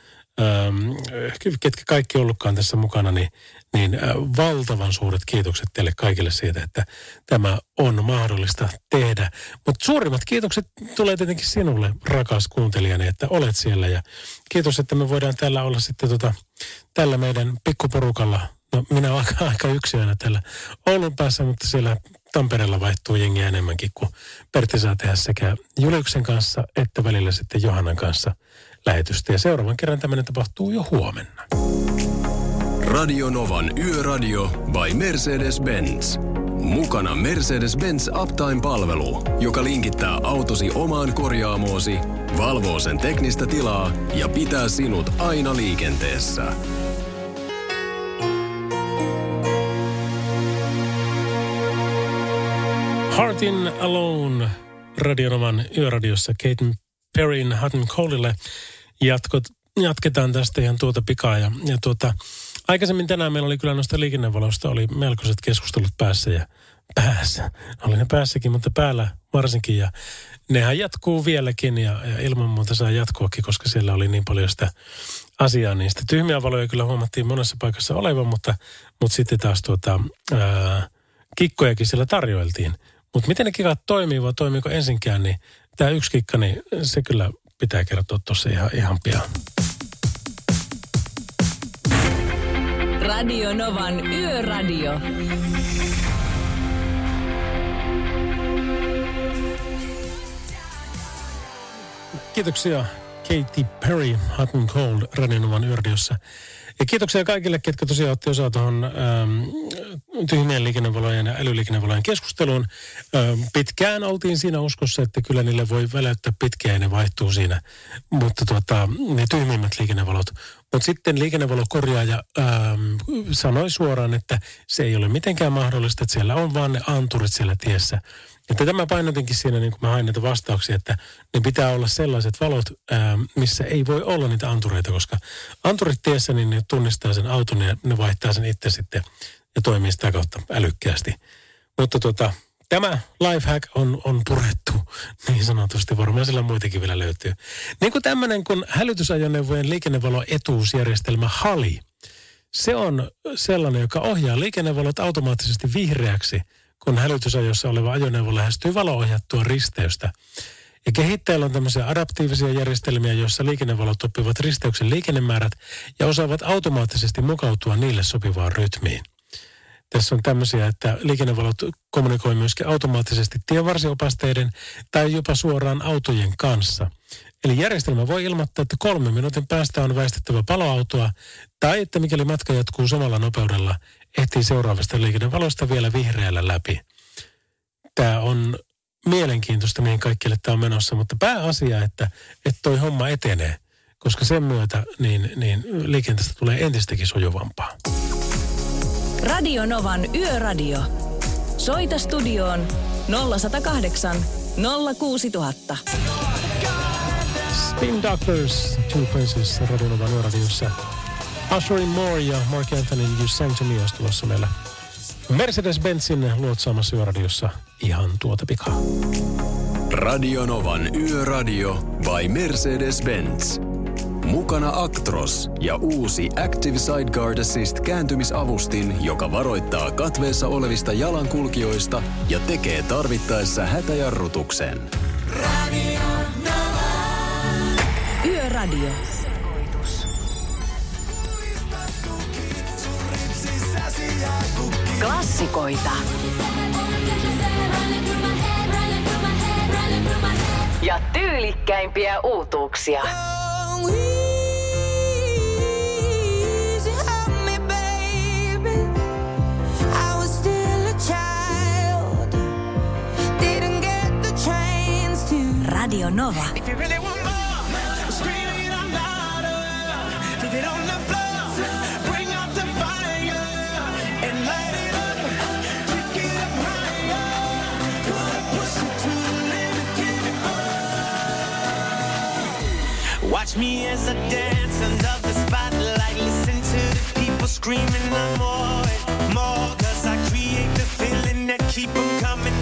ketkä kaikki ollutkaan tässä mukana, niin, niin valtavan suuret kiitokset teille kaikille siitä, että tämä on mahdollista tehdä. Mutta suurimmat kiitokset tulee tietenkin sinulle, rakas kuuntelijani, että olet siellä ja kiitos, että me voidaan täällä olla sitten tota, tällä meidän pikkuporukalla. No minä olen aika, aika yksinä täällä Oulun päässä, mutta siellä Tampereella vaihtuu jengiä enemmänkin, kun Pertti saa tehdä sekä Juliuksen kanssa että välillä sitten Johannan kanssa lähetystä. Ja seuraavan kerran tämmöinen tapahtuu jo huomenna. Radio Novan Yöradio by Mercedes-Benz. Mukana Mercedes-Benz Uptime-palvelu, joka linkittää autosi omaan korjaamoosi, valvoo sen teknistä tilaa ja pitää sinut aina liikenteessä. Heartin Alone Radionoman yöradiossa Kate Perryn Hutton Coleille jatkot, jatketaan tästä ihan tuota pikaa. Ja, ja tuota, aikaisemmin tänään meillä oli kyllä noista liikennevaloista oli melkoiset keskustelut päässä ja päässä. Oli ne päässäkin, mutta päällä varsinkin. Ja nehän jatkuu vieläkin ja, ja ilman muuta saa jatkuakin, koska siellä oli niin paljon sitä asiaa. Sitä tyhmiä valoja kyllä huomattiin monessa paikassa olevan, mutta, mutta sitten taas tuota, ää, kikkojakin siellä tarjoiltiin. Mutta miten ne kikat toimii vai toimiiko ensinkään, niin tämä yksi kikka, niin se kyllä pitää kertoa tuossa ihan, ihan pian. Radio Novan Yöradio. Kiitoksia Katy Perry, Hot and Cold, Radio Novan yöradiossa. Ja kiitoksia kaikille, ketkä tosiaan otti osaa tuohon ähm, tyhmien liikennevalojen ja älyliikennevalojen keskusteluun. Ähm, pitkään oltiin siinä uskossa, että kyllä niille voi väläyttää pitkään ja ne vaihtuu siinä. Mutta tuota, ne tyhmimmät liikennevalot. Mutta sitten liikennevalokorjaaja ähm, sanoi suoraan, että se ei ole mitenkään mahdollista, että siellä on vaan ne anturit siellä tiessä. Että tämä painotinkin siinä, niin kun mä hain näitä vastauksia, että ne pitää olla sellaiset valot, ää, missä ei voi olla niitä antureita, koska anturit tiessä, niin ne tunnistaa sen auton ja ne vaihtaa sen itse sitten ja toimii sitä kautta älykkäästi. Mutta tota, tämä lifehack on, on purettu niin sanotusti, varmaan sillä muitakin vielä löytyy. Niin kuin tämmöinen kun hälytysajoneuvojen liikennevalo-etuusjärjestelmä HALI, se on sellainen, joka ohjaa liikennevalot automaattisesti vihreäksi – kun hälytysajossa oleva ajoneuvo lähestyy valoohjattua risteystä. Ja kehittäjällä on tämmöisiä adaptiivisia järjestelmiä, joissa liikennevalot oppivat risteyksen liikennemäärät ja osaavat automaattisesti mukautua niille sopivaan rytmiin. Tässä on tämmöisiä, että liikennevalot kommunikoi myöskin automaattisesti tienvarsiopasteiden tai jopa suoraan autojen kanssa. Eli järjestelmä voi ilmoittaa, että kolme minuutin päästä on väistettävä paloautoa, tai että mikäli matka jatkuu samalla nopeudella, ehtii seuraavasta liikennevalosta vielä vihreällä läpi. Tämä on mielenkiintoista, mihin kaikille tämä on menossa, mutta pääasia, että, että toi homma etenee, koska sen myötä niin, niin liikenteestä tulee entistäkin sujuvampaa. Radio Novan Yöradio. Soita studioon 0108 06000. Spin Doctors, Two Princes, Radio Novan Yöradiossa. Usherin Moore ja Mark Anthony You Sang To Me olisi tulossa meillä Mercedes-Benzin luotsaamassa yöradiossa ihan tuota pikaa. Radionovan Yöradio by Mercedes-Benz. Mukana Actros ja uusi Active Sideguard Assist kääntymisavustin, joka varoittaa katveessa olevista jalankulkijoista ja tekee tarvittaessa hätäjarrutuksen. Yöradio. Klassikoita. Ja tyylikkäimpiä uutuuksia. Nova. Watch me as I dance under the spotlight. Listen to the people screaming, I'm more and more. Cause I create the feeling that keep them coming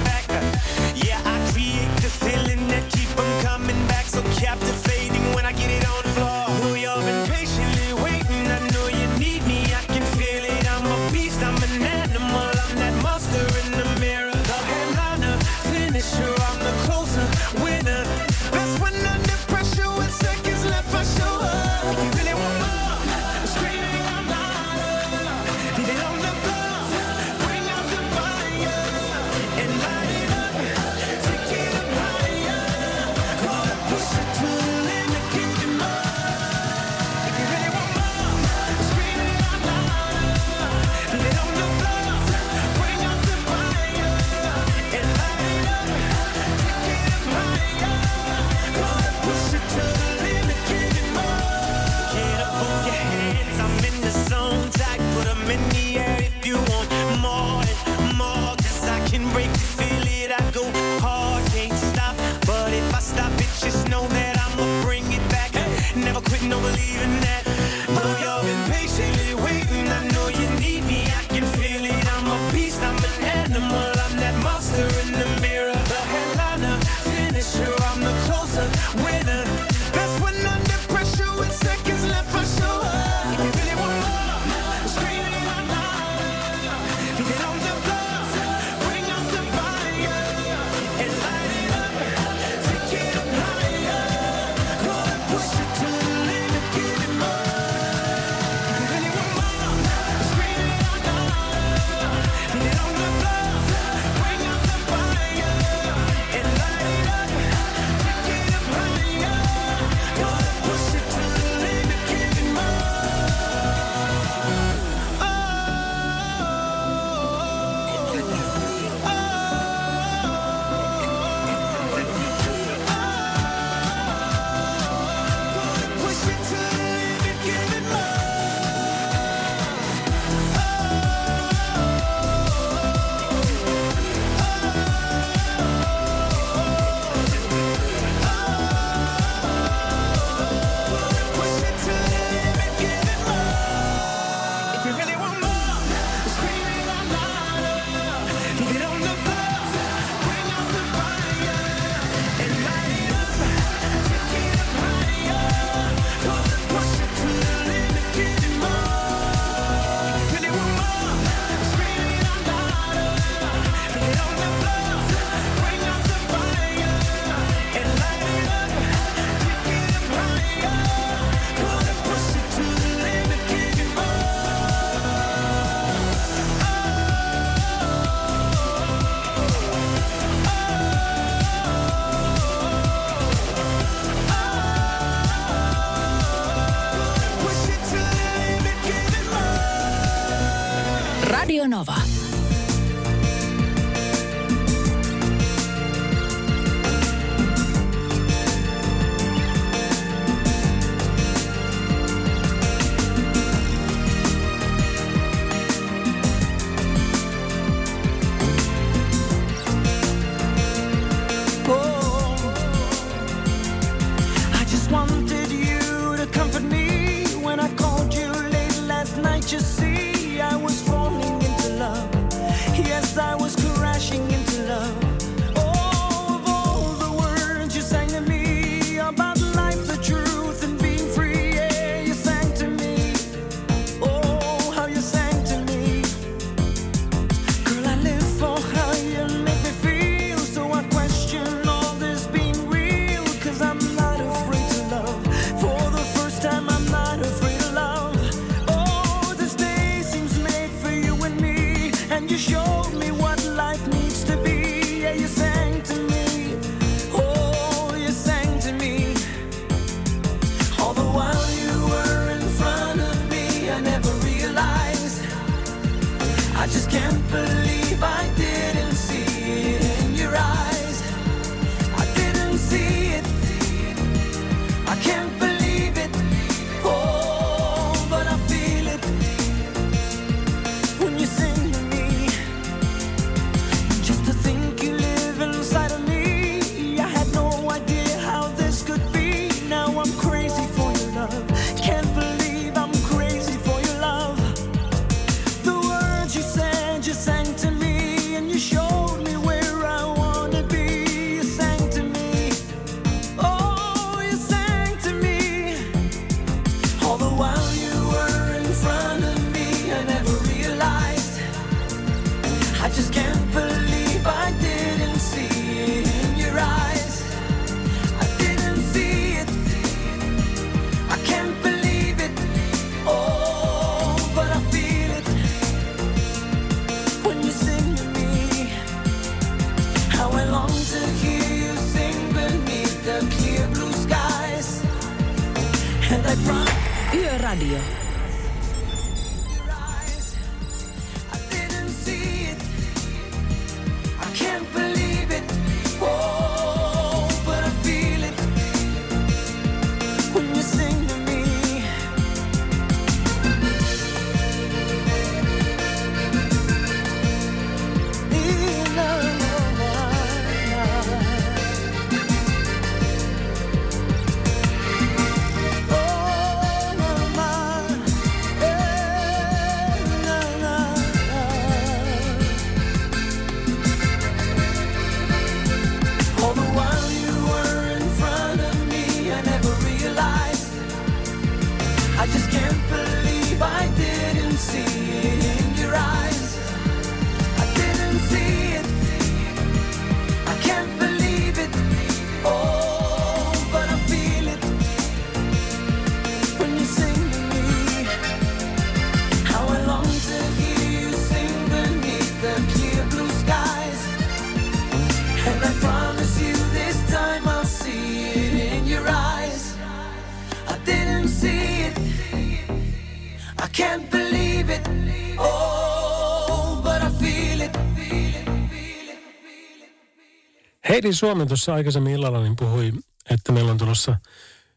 Heidi Suomen tuossa aikaisemmin illalla niin puhui, että meillä on tulossa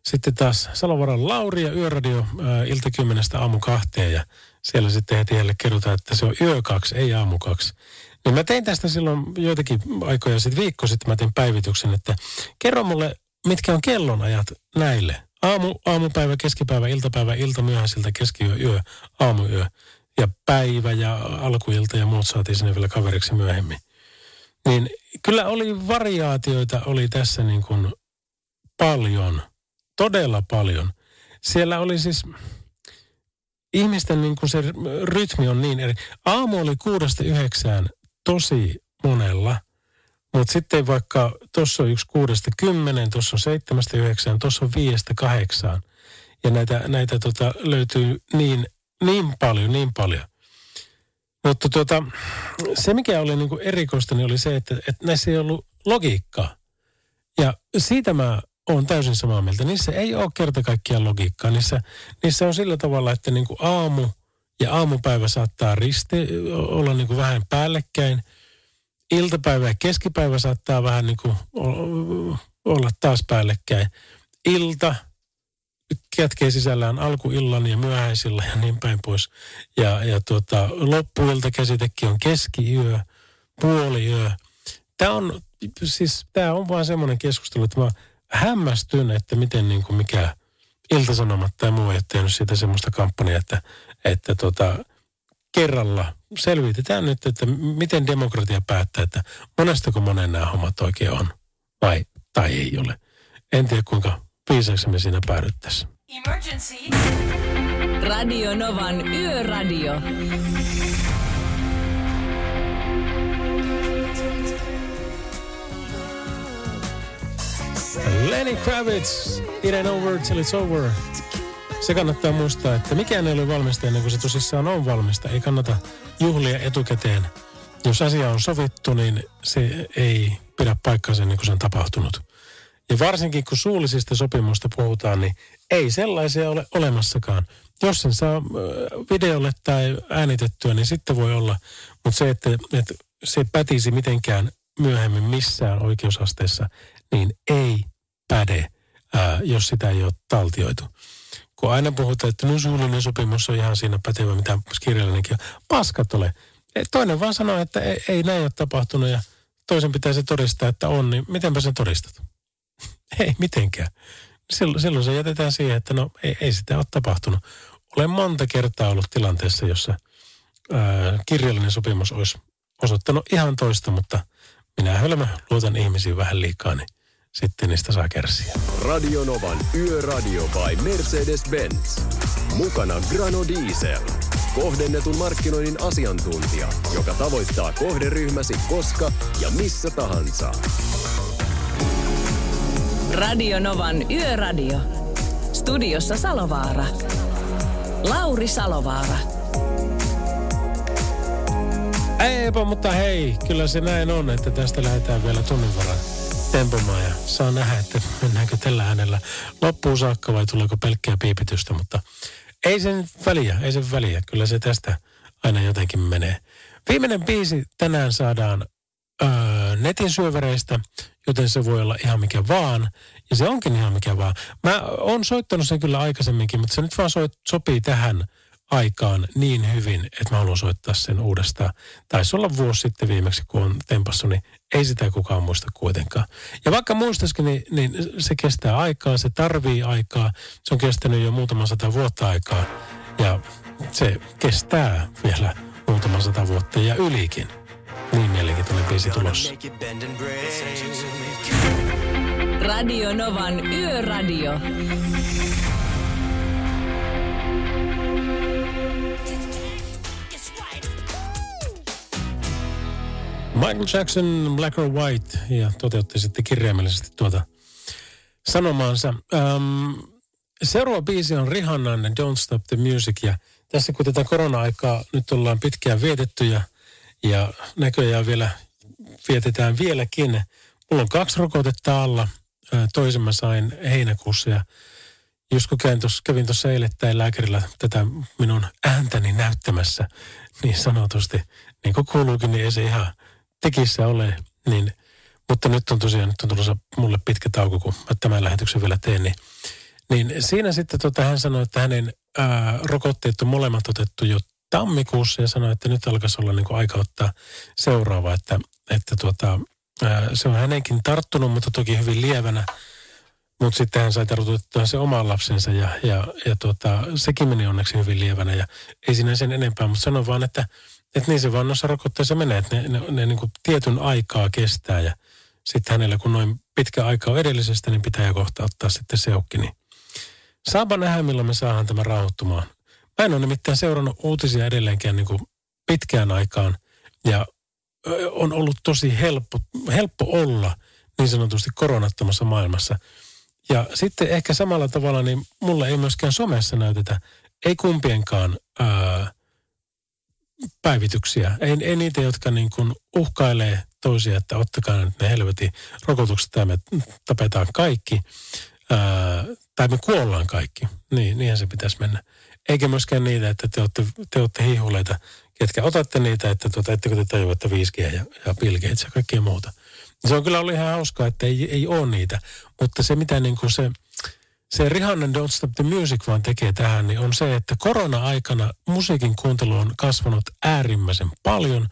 sitten taas Salovaran Lauri ja Yöradio ää, ilta kymmenestä aamu kahteen ja siellä sitten heti jälleen kerrotaan, että se on yö kaksi, ei aamu kaksi. Niin mä tein tästä silloin joitakin aikoja sitten, viikko sitten mä tein päivityksen, että kerro mulle, mitkä on kellonajat näille. Aamu, aamupäivä, keskipäivä, iltapäivä, ilta myöhäisiltä, keskiyö, yö, aamuyö ja päivä ja alkuilta ja muut saatiin sinne vielä kaveriksi myöhemmin. Niin kyllä oli variaatioita, oli tässä niin kuin paljon, todella paljon. Siellä oli siis, ihmisten niin kuin se rytmi on niin eri. Aamu oli kuudesta yhdeksään tosi monella, mutta sitten vaikka tuossa on yksi kuudesta kymmeneen, tuossa on seitsemästä yhdeksään, tuossa on viiestä kahdeksaan. Ja näitä, näitä tota, löytyy niin, niin paljon, niin paljon. Mutta tuota, se, mikä oli niin kuin erikoista, niin oli se, että, että näissä ei ollut logiikkaa. Ja siitä mä oon täysin samaa mieltä. Niissä ei ole kerta kaikkiaan logiikkaa. Niissä, niissä on sillä tavalla, että niin kuin aamu ja aamupäivä saattaa risti olla niin kuin vähän päällekkäin. Iltapäivä ja keskipäivä saattaa vähän niin kuin olla taas päällekkäin. Ilta kätkee sisällään alkuillan ja myöhäisillä ja niin päin pois. Ja, ja tuota, loppuilta käsitekin on keskiyö, puoliyö. Tämä on, siis tämä on vaan semmoinen keskustelu, että mä hämmästyn, että miten niin kuin mikä iltasanomat tai muu ei ole tehnyt siitä semmoista kampanjaa, että, että tota, kerralla selvitetään nyt, että miten demokratia päättää, että monestako monen nämä hommat oikein on vai tai ei ole. En tiedä kuinka viisaksi me siinä päädyttäisiin. Emergency. Radio Novan Yöradio. Lenny Kravitz, It ain't over till it's over. Se kannattaa muistaa, että mikään ei ole valmista ennen kuin se tosissaan on valmista. Ei kannata juhlia etukäteen. Jos asia on sovittu, niin se ei pidä paikkaansa ennen kuin se on tapahtunut. Ja varsinkin kun suullisista sopimusta puhutaan, niin ei sellaisia ole olemassakaan. Jos sen saa äh, videolle tai äänitettyä, niin sitten voi olla. Mutta se, että, että se pätisi mitenkään myöhemmin missään oikeusasteessa, niin ei päde, ää, jos sitä ei ole taltioitu. Kun aina puhutaan, että no suullinen sopimus on ihan siinä pätevä, mitä kirjallinenkin on. Paskat ole. E, Toinen vaan sanoo, että ei, ei näin ole tapahtunut ja toisen pitäisi todistaa, että on, niin mitenpä sen todistat? ei mitenkään. Silloin, silloin se jätetään siihen, että no ei, ei sitä ole tapahtunut. Olen monta kertaa ollut tilanteessa, jossa ää, kirjallinen sopimus olisi osoittanut ihan toista, mutta minä hölmö luotan ihmisiin vähän liikaa, niin sitten niistä saa kärsiä. Radio Novan Yöradio by Mercedes-Benz. Mukana Grano Diesel. Kohdennetun markkinoinnin asiantuntija, joka tavoittaa kohderyhmäsi koska ja missä tahansa. Radio Novan Yöradio. Studiossa Salovaara. Lauri Salovaara. Eipä, mutta hei, kyllä se näin on, että tästä lähdetään vielä tunnin verran tempomaan ja saa nähdä, että mennäänkö tällä äänellä loppuun saakka vai tuleeko pelkkää piipitystä, mutta ei sen väliä, ei sen väliä. Kyllä se tästä aina jotenkin menee. Viimeinen biisi tänään saadaan öö, netin syövereistä, joten se voi olla ihan mikä vaan. Ja se onkin ihan mikä vaan. Mä oon soittanut sen kyllä aikaisemminkin, mutta se nyt vaan soit, sopii tähän aikaan niin hyvin, että mä haluan soittaa sen uudestaan. Taisi olla vuosi sitten viimeksi, kun on tempassu, niin ei sitä kukaan muista kuitenkaan. Ja vaikka muistaisikin, niin, niin se kestää aikaa, se tarvii aikaa. Se on kestänyt jo muutama sata vuotta aikaa. Ja se kestää vielä muutama sata vuotta ja ylikin. Niin mielenkiintoinen biisi tulossa. Radio Novan Yöradio. Michael Jackson, Black or White, ja toteutti sitten kirjaimellisesti tuota sanomaansa. Um, seuraava biisi on Rihannan Don't Stop the Music, ja tässä kun tätä korona-aikaa nyt ollaan pitkään vietetty, ja, ja näköjään vielä vietetään vieläkin. Mulla on kaksi rokotetta alla, toisen mä sain heinäkuussa, ja just kun kävin tuossa, eilettäin lääkärillä tätä minun ääntäni näyttämässä, niin sanotusti, niin kuin kuuluukin, niin ei se ihan tekissä ole, niin, mutta nyt on tosiaan, nyt on tulossa mulle pitkä tauko, kun mä tämän lähetyksen vielä teen, niin, niin siinä sitten tota, hän sanoi, että hänen ää, rokotteet on molemmat otettu jo tammikuussa ja sanoi, että nyt alkaisi olla niin kuin aika ottaa seuraava, että, että tuota, se on hänenkin tarttunut, mutta toki hyvin lievänä, mutta sitten hän sai tartutettua se oman lapsensa ja, ja, ja tuota, sekin meni onneksi hyvin lievänä ja ei siinä sen enempää, mutta sanon vaan, että että niin se vaan noissa rokotteissa menee, että ne, ne, ne niin kuin tietyn aikaa kestää ja sitten hänellä kun noin pitkä aika on edellisestä, niin pitää jo kohta ottaa sitten seukki. Niin saapa nähdä, milloin me saadaan tämä rauhoittumaan. Mä en ole nimittäin seurannut uutisia edelleenkään niin kuin pitkään aikaan ja on ollut tosi helppo, helppo olla niin sanotusti koronattomassa maailmassa. Ja sitten ehkä samalla tavalla, niin mulla ei myöskään somessa näytetä, ei kumpienkaan ää, päivityksiä. Ei, ei niitä, jotka niin kuin uhkailee toisia, että ottakaa nyt ne helvetin rokotukset tai me tapetaan kaikki. Ää, tai me kuollaan kaikki. Niin, niinhän se pitäisi mennä. Eikä myöskään niitä, että te olette, te olette hihuleita, ketkä otatte niitä, että tuota, ettekö te tajua, että 5G ja, ja Bill Gates ja kaikkea muuta. Se on kyllä ollut ihan hauskaa, että ei, ei ole niitä, mutta se mitä niin kuin se, se Rihanna Don't Stop the Music vaan tekee tähän, niin on se, että korona-aikana musiikin kuuntelu on kasvanut äärimmäisen paljon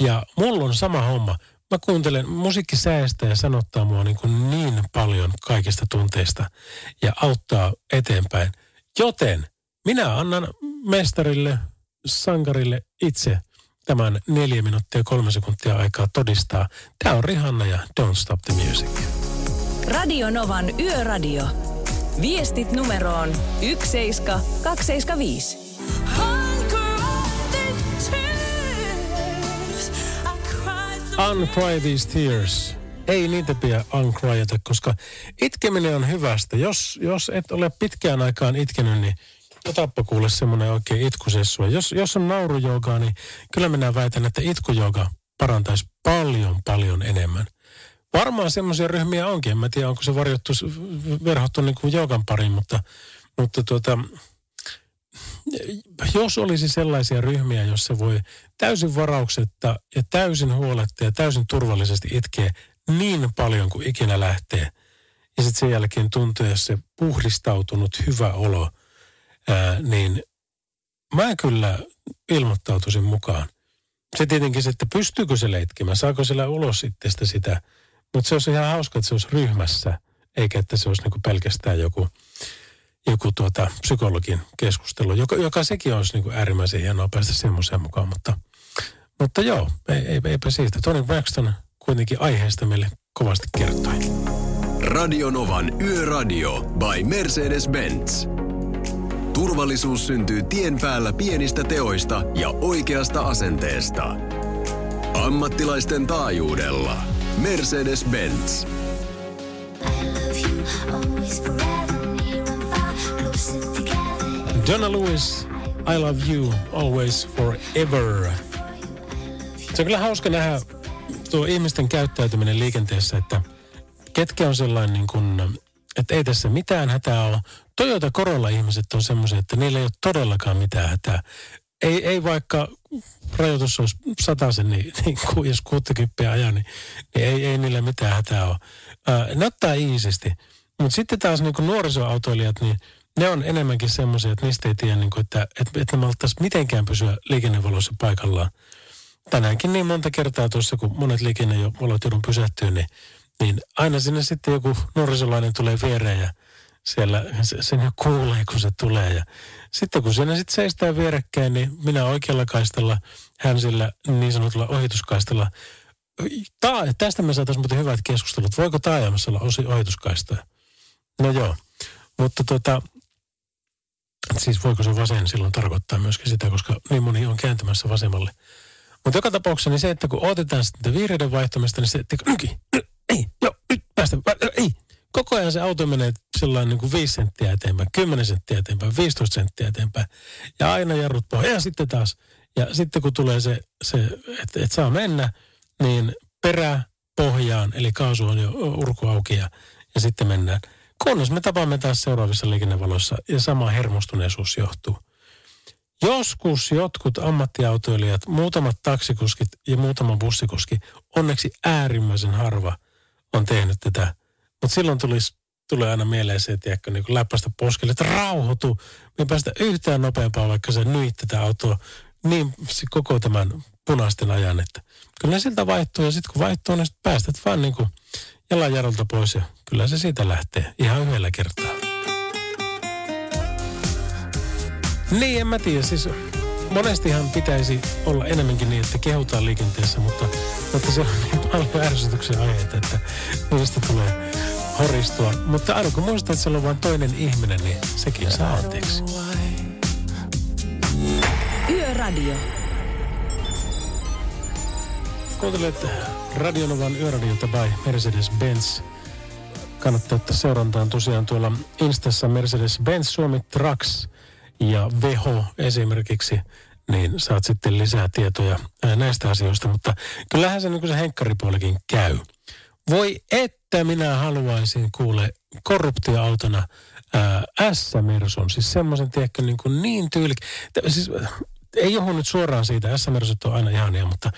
ja mulla on sama homma. Mä kuuntelen, musiikki säästää ja sanottaa mua niin, kuin niin paljon kaikista tunteista ja auttaa eteenpäin. Joten minä annan mestarille, sankarille itse tämän neljä minuuttia ja kolme sekuntia aikaa todistaa. Tämä on Rihanna ja Don't Stop the Music. Radio Novan Yöradio. Viestit numeroon 17275. Uncry these tears. Ei niitä pidä uncryata, koska itkeminen on hyvästä. Jos, jos et ole pitkään aikaan itkenyt, niin otappa kuule semmoinen oikein itkusessua. Jos, jos on naurujoogaa, niin kyllä minä väitän, että itkujooga parantaisi paljon, paljon enemmän. Varmaan semmoisia ryhmiä onkin. En mä tiedä, onko se varjottu, verhottu niin kuin joogan pariin, mutta, mutta tuota, jos olisi sellaisia ryhmiä, jossa voi täysin varauksetta ja täysin huoletta ja täysin turvallisesti itkeä niin paljon kuin ikinä lähtee, ja sitten sen jälkeen tuntea se puhdistautunut hyvä olo, ää, niin mä kyllä ilmoittautuisin mukaan. Se tietenkin että pystyykö se leitkimään, saako sillä ulos itsestä sitä, mutta se olisi ihan hauska, että se olisi ryhmässä, eikä että se olisi niinku pelkästään joku joku tuota, psykologin keskustelu, joka, joka sekin olisi niin kuin äärimmäisen hienoa päästä semmoiseen mukaan. Mutta, mutta joo, ei, ei, eipä siitä. Tony Braxton kuitenkin aiheesta meille kovasti kertoi. Radionovan Yöradio by Mercedes-Benz. Turvallisuus syntyy tien päällä pienistä teoista ja oikeasta asenteesta. Ammattilaisten taajuudella. Mercedes-Benz. Donna Lewis, I love you always forever. Se on kyllä hauska nähdä tuo ihmisten käyttäytyminen liikenteessä, että ketkä on sellainen niin kuin, että ei tässä mitään hätää ole. Toyota Corolla ihmiset on semmoisia, että niillä ei ole todellakaan mitään hätää. Ei, ei vaikka rajoitus olisi sen, niin, niin kuin, jos 60 ajan, niin, niin ei, ei niillä mitään hätää ole. Äh, ne ottaa iisisti. Mutta sitten taas niin kuin nuorisoautoilijat, niin ne on enemmänkin semmoisia, että niistä ei tiedä, niin kuin, että, että, että malttaisi mitenkään pysyä liikennevalossa paikallaan. Tänäänkin niin monta kertaa tuossa, kun monet liikennevalot joudun pysähtyä, niin, niin aina sinne sitten joku nuorisolainen tulee viereen ja siellä sen jo kuulee, kun se tulee. Ja sitten kun siinä sitten seistää vierekkäin, niin minä oikealla kaistalla, hän sillä niin sanotulla ohituskaistalla. Ta- tästä me saataisiin muuten hyvät keskustelut. Voiko taajamassa olla osi ohituskaistaa? No joo. Mutta tota, siis voiko se vasen silloin tarkoittaa myöskin sitä, koska niin moni on kääntymässä vasemmalle. Mutta joka tapauksessa niin se, että kun otetaan sitten vihreiden vaihtamista, niin se, että ei, joo, nyt päästä, ei. Koko ajan se auto menee sellainen niin kuin 5 senttiä eteenpäin, 10 senttiä eteenpäin, 15 senttiä eteenpäin. Ja aina jarrut pohjaa. Ja sitten taas. Ja sitten kun tulee se, se että et saa mennä, niin perä pohjaan, eli kaasu on jo urku auki ja, ja sitten mennään. Kunnes me tapaamme taas seuraavissa liikennevaloissa ja sama hermostuneisuus johtuu. Joskus jotkut ammattiautoilijat, muutamat taksikuskit ja muutama bussikuski, onneksi äärimmäisen harva on tehnyt tätä. Mutta silloin tulisi, tulee aina mieleen se, että niin läppästä poskelle, että rauhoitu. Me päästä yhtään nopeampaa, vaikka se nyt tätä autoa niin koko tämän punaisten ajan, että kyllä siltä vaihtuu. Ja sitten kun vaihtuu, niin päästät vaan niin kuin pois ja kyllä se siitä lähtee ihan yhdellä kertaa. Niin, en mä tiedä. Siis monestihan pitäisi olla enemmänkin niin, että kehutaan liikenteessä, mutta, mutta se on niin paljon ärsytyksen aiheita, että niistä tulee horistua. Mutta aina kun muistat, että siellä on vain toinen ihminen, niin sekin saa anteeksi. Yöradio. Kuuntelet Radionovan yöradiota by Mercedes-Benz. Kannattaa ottaa seurantaan tosiaan tuolla Instassa Mercedes-Benz Suomi Trucks ja Veho esimerkiksi, niin saat sitten lisää tietoja näistä asioista. Mutta kyllähän se, niin se henkkaripuolikin käy. Voi että minä haluaisin kuule korruptioautona ää, S-Mersun. Siis semmoisen, tiedätkö, niin, kuin niin tyylik... Siis, ei johdu nyt suoraan siitä, S-Mersut on aina ihania, mutta,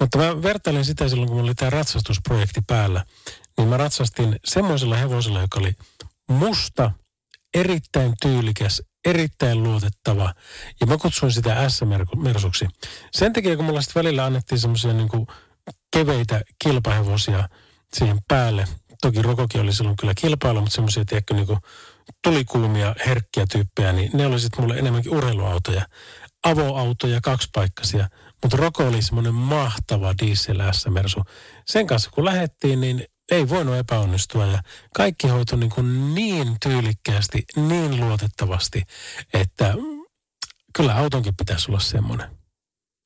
mutta mä vertailin sitä silloin, kun oli tämä ratsastusprojekti päällä. Niin mä ratsastin semmoisella hevosella, joka oli musta, erittäin tyylikäs, erittäin luotettava. Ja mä kutsuin sitä S-mersuksi. Sen takia, kun mulla sitten välillä annettiin semmoisia niin keveitä kilpahevosia siihen päälle. Toki Rokokin oli silloin kyllä kilpailu, mutta semmoisia, tiedätkö, niin tulikuumia, herkkiä tyyppejä, niin ne oli sitten mulle enemmänkin urheiluautoja. Avoautoja, kaksipaikkaisia. Mutta Roko oli semmoinen mahtava diesel S-mersu. Sen kanssa kun lähettiin, niin ei voinut epäonnistua ja kaikki hoitui niin, kuin niin tyylikkäästi, niin luotettavasti, että kyllä autonkin pitäisi olla semmoinen.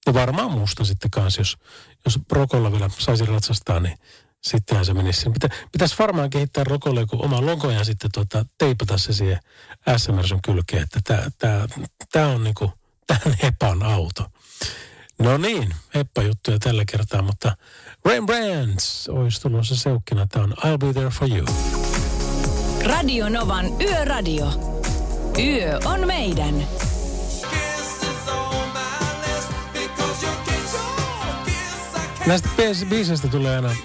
Ja varmaan muusta sitten kanssa, jos, jos Rokolla vielä saisi ratsastaa, niin sittenhän se menisi. Pitä, pitäisi varmaan kehittää Rokolle joku oma logo ja sitten tota, teipata se siihen SMRSn kylkeen, että tämä tää on niinku tämän Hepan auto. No niin, heppa juttuja tällä kertaa, mutta Rembrandts olisi tulossa seukkina. Tämä on I'll Be There For You. Radio Novan Yöradio. Yö on meidän. Näistä biis- biiseistä tulee aina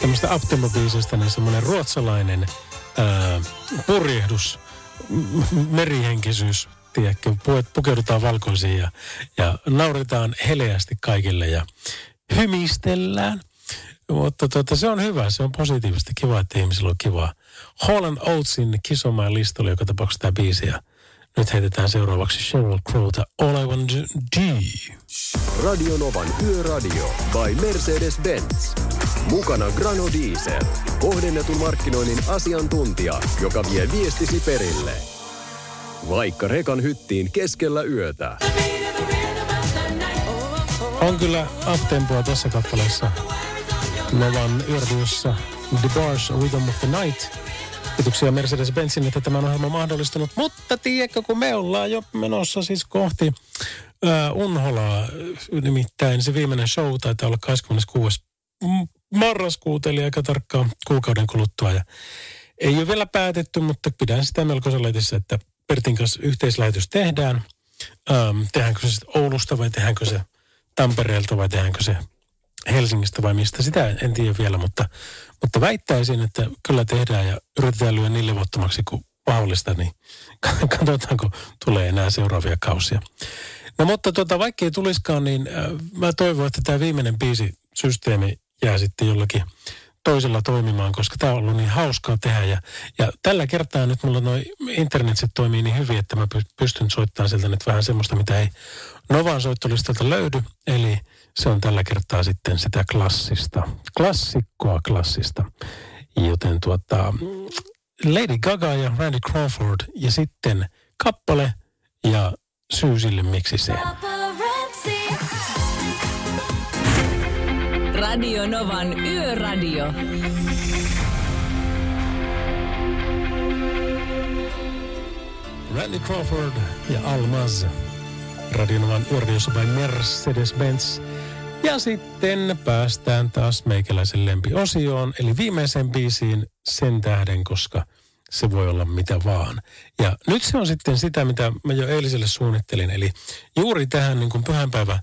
tämmöistä uptempo-biiseistä niin semmoinen ruotsalainen ää, purjehdus, merihenkisyys, tiedätkö, pu- pukeudutaan valkoisiin ja, ja nauritaan heleästi kaikille ja hymistellään. Mutta tota, se on hyvä, se on positiivista, kiva, että ihmisillä on kivaa. Holland Oatesin Kiss on My List oli joka tapauksessa tämä biisi ja nyt heitetään seuraavaksi Sheryl Crowta All I Want to Do. Radio Novan Yöradio by Mercedes-Benz. Mukana Grano Diesel. Kohdennetun markkinoinnin asiantuntija, joka vie viestisi perille. Vaikka rekan hyttiin keskellä yötä. On kyllä uptempoa tässä kappaleessa. Novan yöradiossa The Bars Rhythm of the Night. Kiitoksia Mercedes-Benzin, että tämän ohjelma on mahdollistunut. Mutta tiedätkö, kun me ollaan jo menossa siis kohti ää, Unholaa, nimittäin se viimeinen show taitaa olla 26. m- marraskuuta, eli aika tarkkaan kuukauden kuluttua. Ja ei ole vielä päätetty, mutta pidän sitä melko sellaisessa, että Pertin kanssa yhteislähetys tehdään. Ähm, tehdäänkö se sitten Oulusta vai tehdäänkö se Tampereelta vai tehdäänkö se Helsingistä vai mistä, sitä en tiedä vielä, mutta, mutta väittäisin, että kyllä tehdään ja yritetään lyödä niin levottomaksi kuin mahdollista, niin katsotaanko tulee enää seuraavia kausia. No mutta tuota, vaikka ei tulisikaan, niin äh, mä toivon, että tämä viimeinen biisi systeemi jää sitten jollakin toisella toimimaan, koska tämä on ollut niin hauskaa tehdä. Ja, ja tällä kertaa nyt mulla noi internetsit toimii niin hyvin, että mä py- pystyn soittamaan sieltä nyt vähän semmoista, mitä ei Novan soittolistalta löydy. Eli se on tällä kertaa sitten sitä klassista, klassikkoa klassista. Joten tuota, Lady Gaga ja Randy Crawford ja sitten kappale ja syy sille miksi se. Radio Novan Yöradio. Randy Crawford ja Almaz. Radionovan yöradiossa by Mercedes-Benz. Ja sitten päästään taas meikäläisen lempiosioon, eli viimeiseen biisiin sen tähden, koska se voi olla mitä vaan. Ja nyt se on sitten sitä, mitä mä jo eiliselle suunnittelin, eli juuri tähän niin kuin pyhänpäivä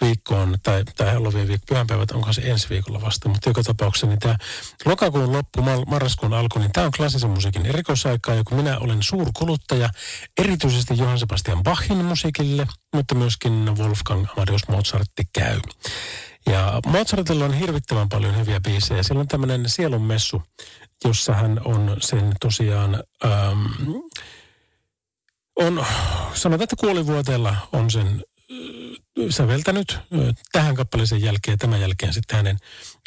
viikkoon, tai, tai Halloween viikko, pyhänpäivät, onko se ensi viikolla vasta, mutta joka tapauksessa niin tämä lokakuun loppu, mar- marraskuun alku, niin tämä on klassisen musiikin erikoisaikaa, ja kun minä olen suurkuluttaja, erityisesti Johann Sebastian Bachin musiikille, mutta myöskin Wolfgang Amadeus Mozartti käy. Ja Mozartilla on hirvittävän paljon hyviä biisejä. Siellä on tämmöinen sielunmessu, jossa hän on sen tosiaan, ähm, on, sanotaan, että kuolivuoteella on sen äh, säveltänyt äh, tähän kappaleeseen jälkeen tämän jälkeen sitten hänen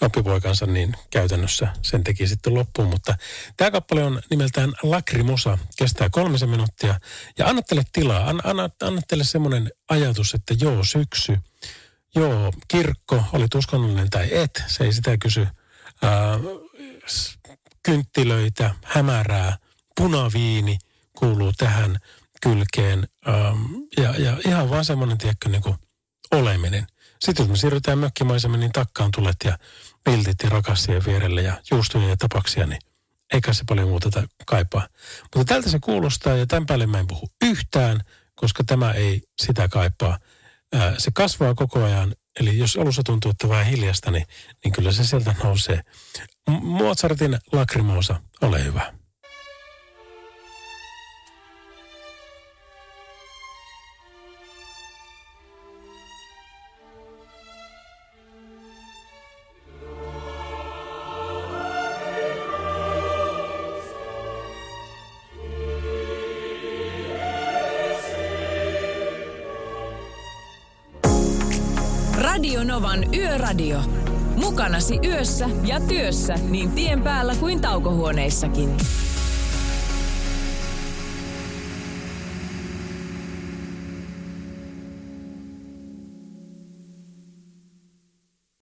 oppipoikansa niin käytännössä sen teki sitten loppuun. Mutta tämä kappale on nimeltään Lacrimosa, kestää kolmisen minuuttia ja anna teille tilaa, anna, anna, anna teille semmoinen ajatus, että joo syksy, joo kirkko, oli uskonnollinen tai et, se ei sitä kysy. Ää, kynttilöitä, hämärää, punaviini kuuluu tähän kylkeen. Ähm, ja, ja ihan vaan semmoinen, tiedätkö, niin kuin oleminen. Sitten jos me siirrytään mökkimaisemmin, niin takkaan tulet ja viltit ja rakassien vierelle ja juustoja ja tapaksia, niin eikä se paljon muuta ta- kaipaa. Mutta tältä se kuulostaa ja tämän päälle mä en puhu yhtään, koska tämä ei sitä kaipaa. Se kasvaa koko ajan, eli jos alussa tuntuu, että vähän hiljasta, niin, niin kyllä se sieltä nousee. Mozartin Lacrimosa, ole hyvä. Mukanasi yössä ja työssä niin tien päällä kuin taukohuoneissakin.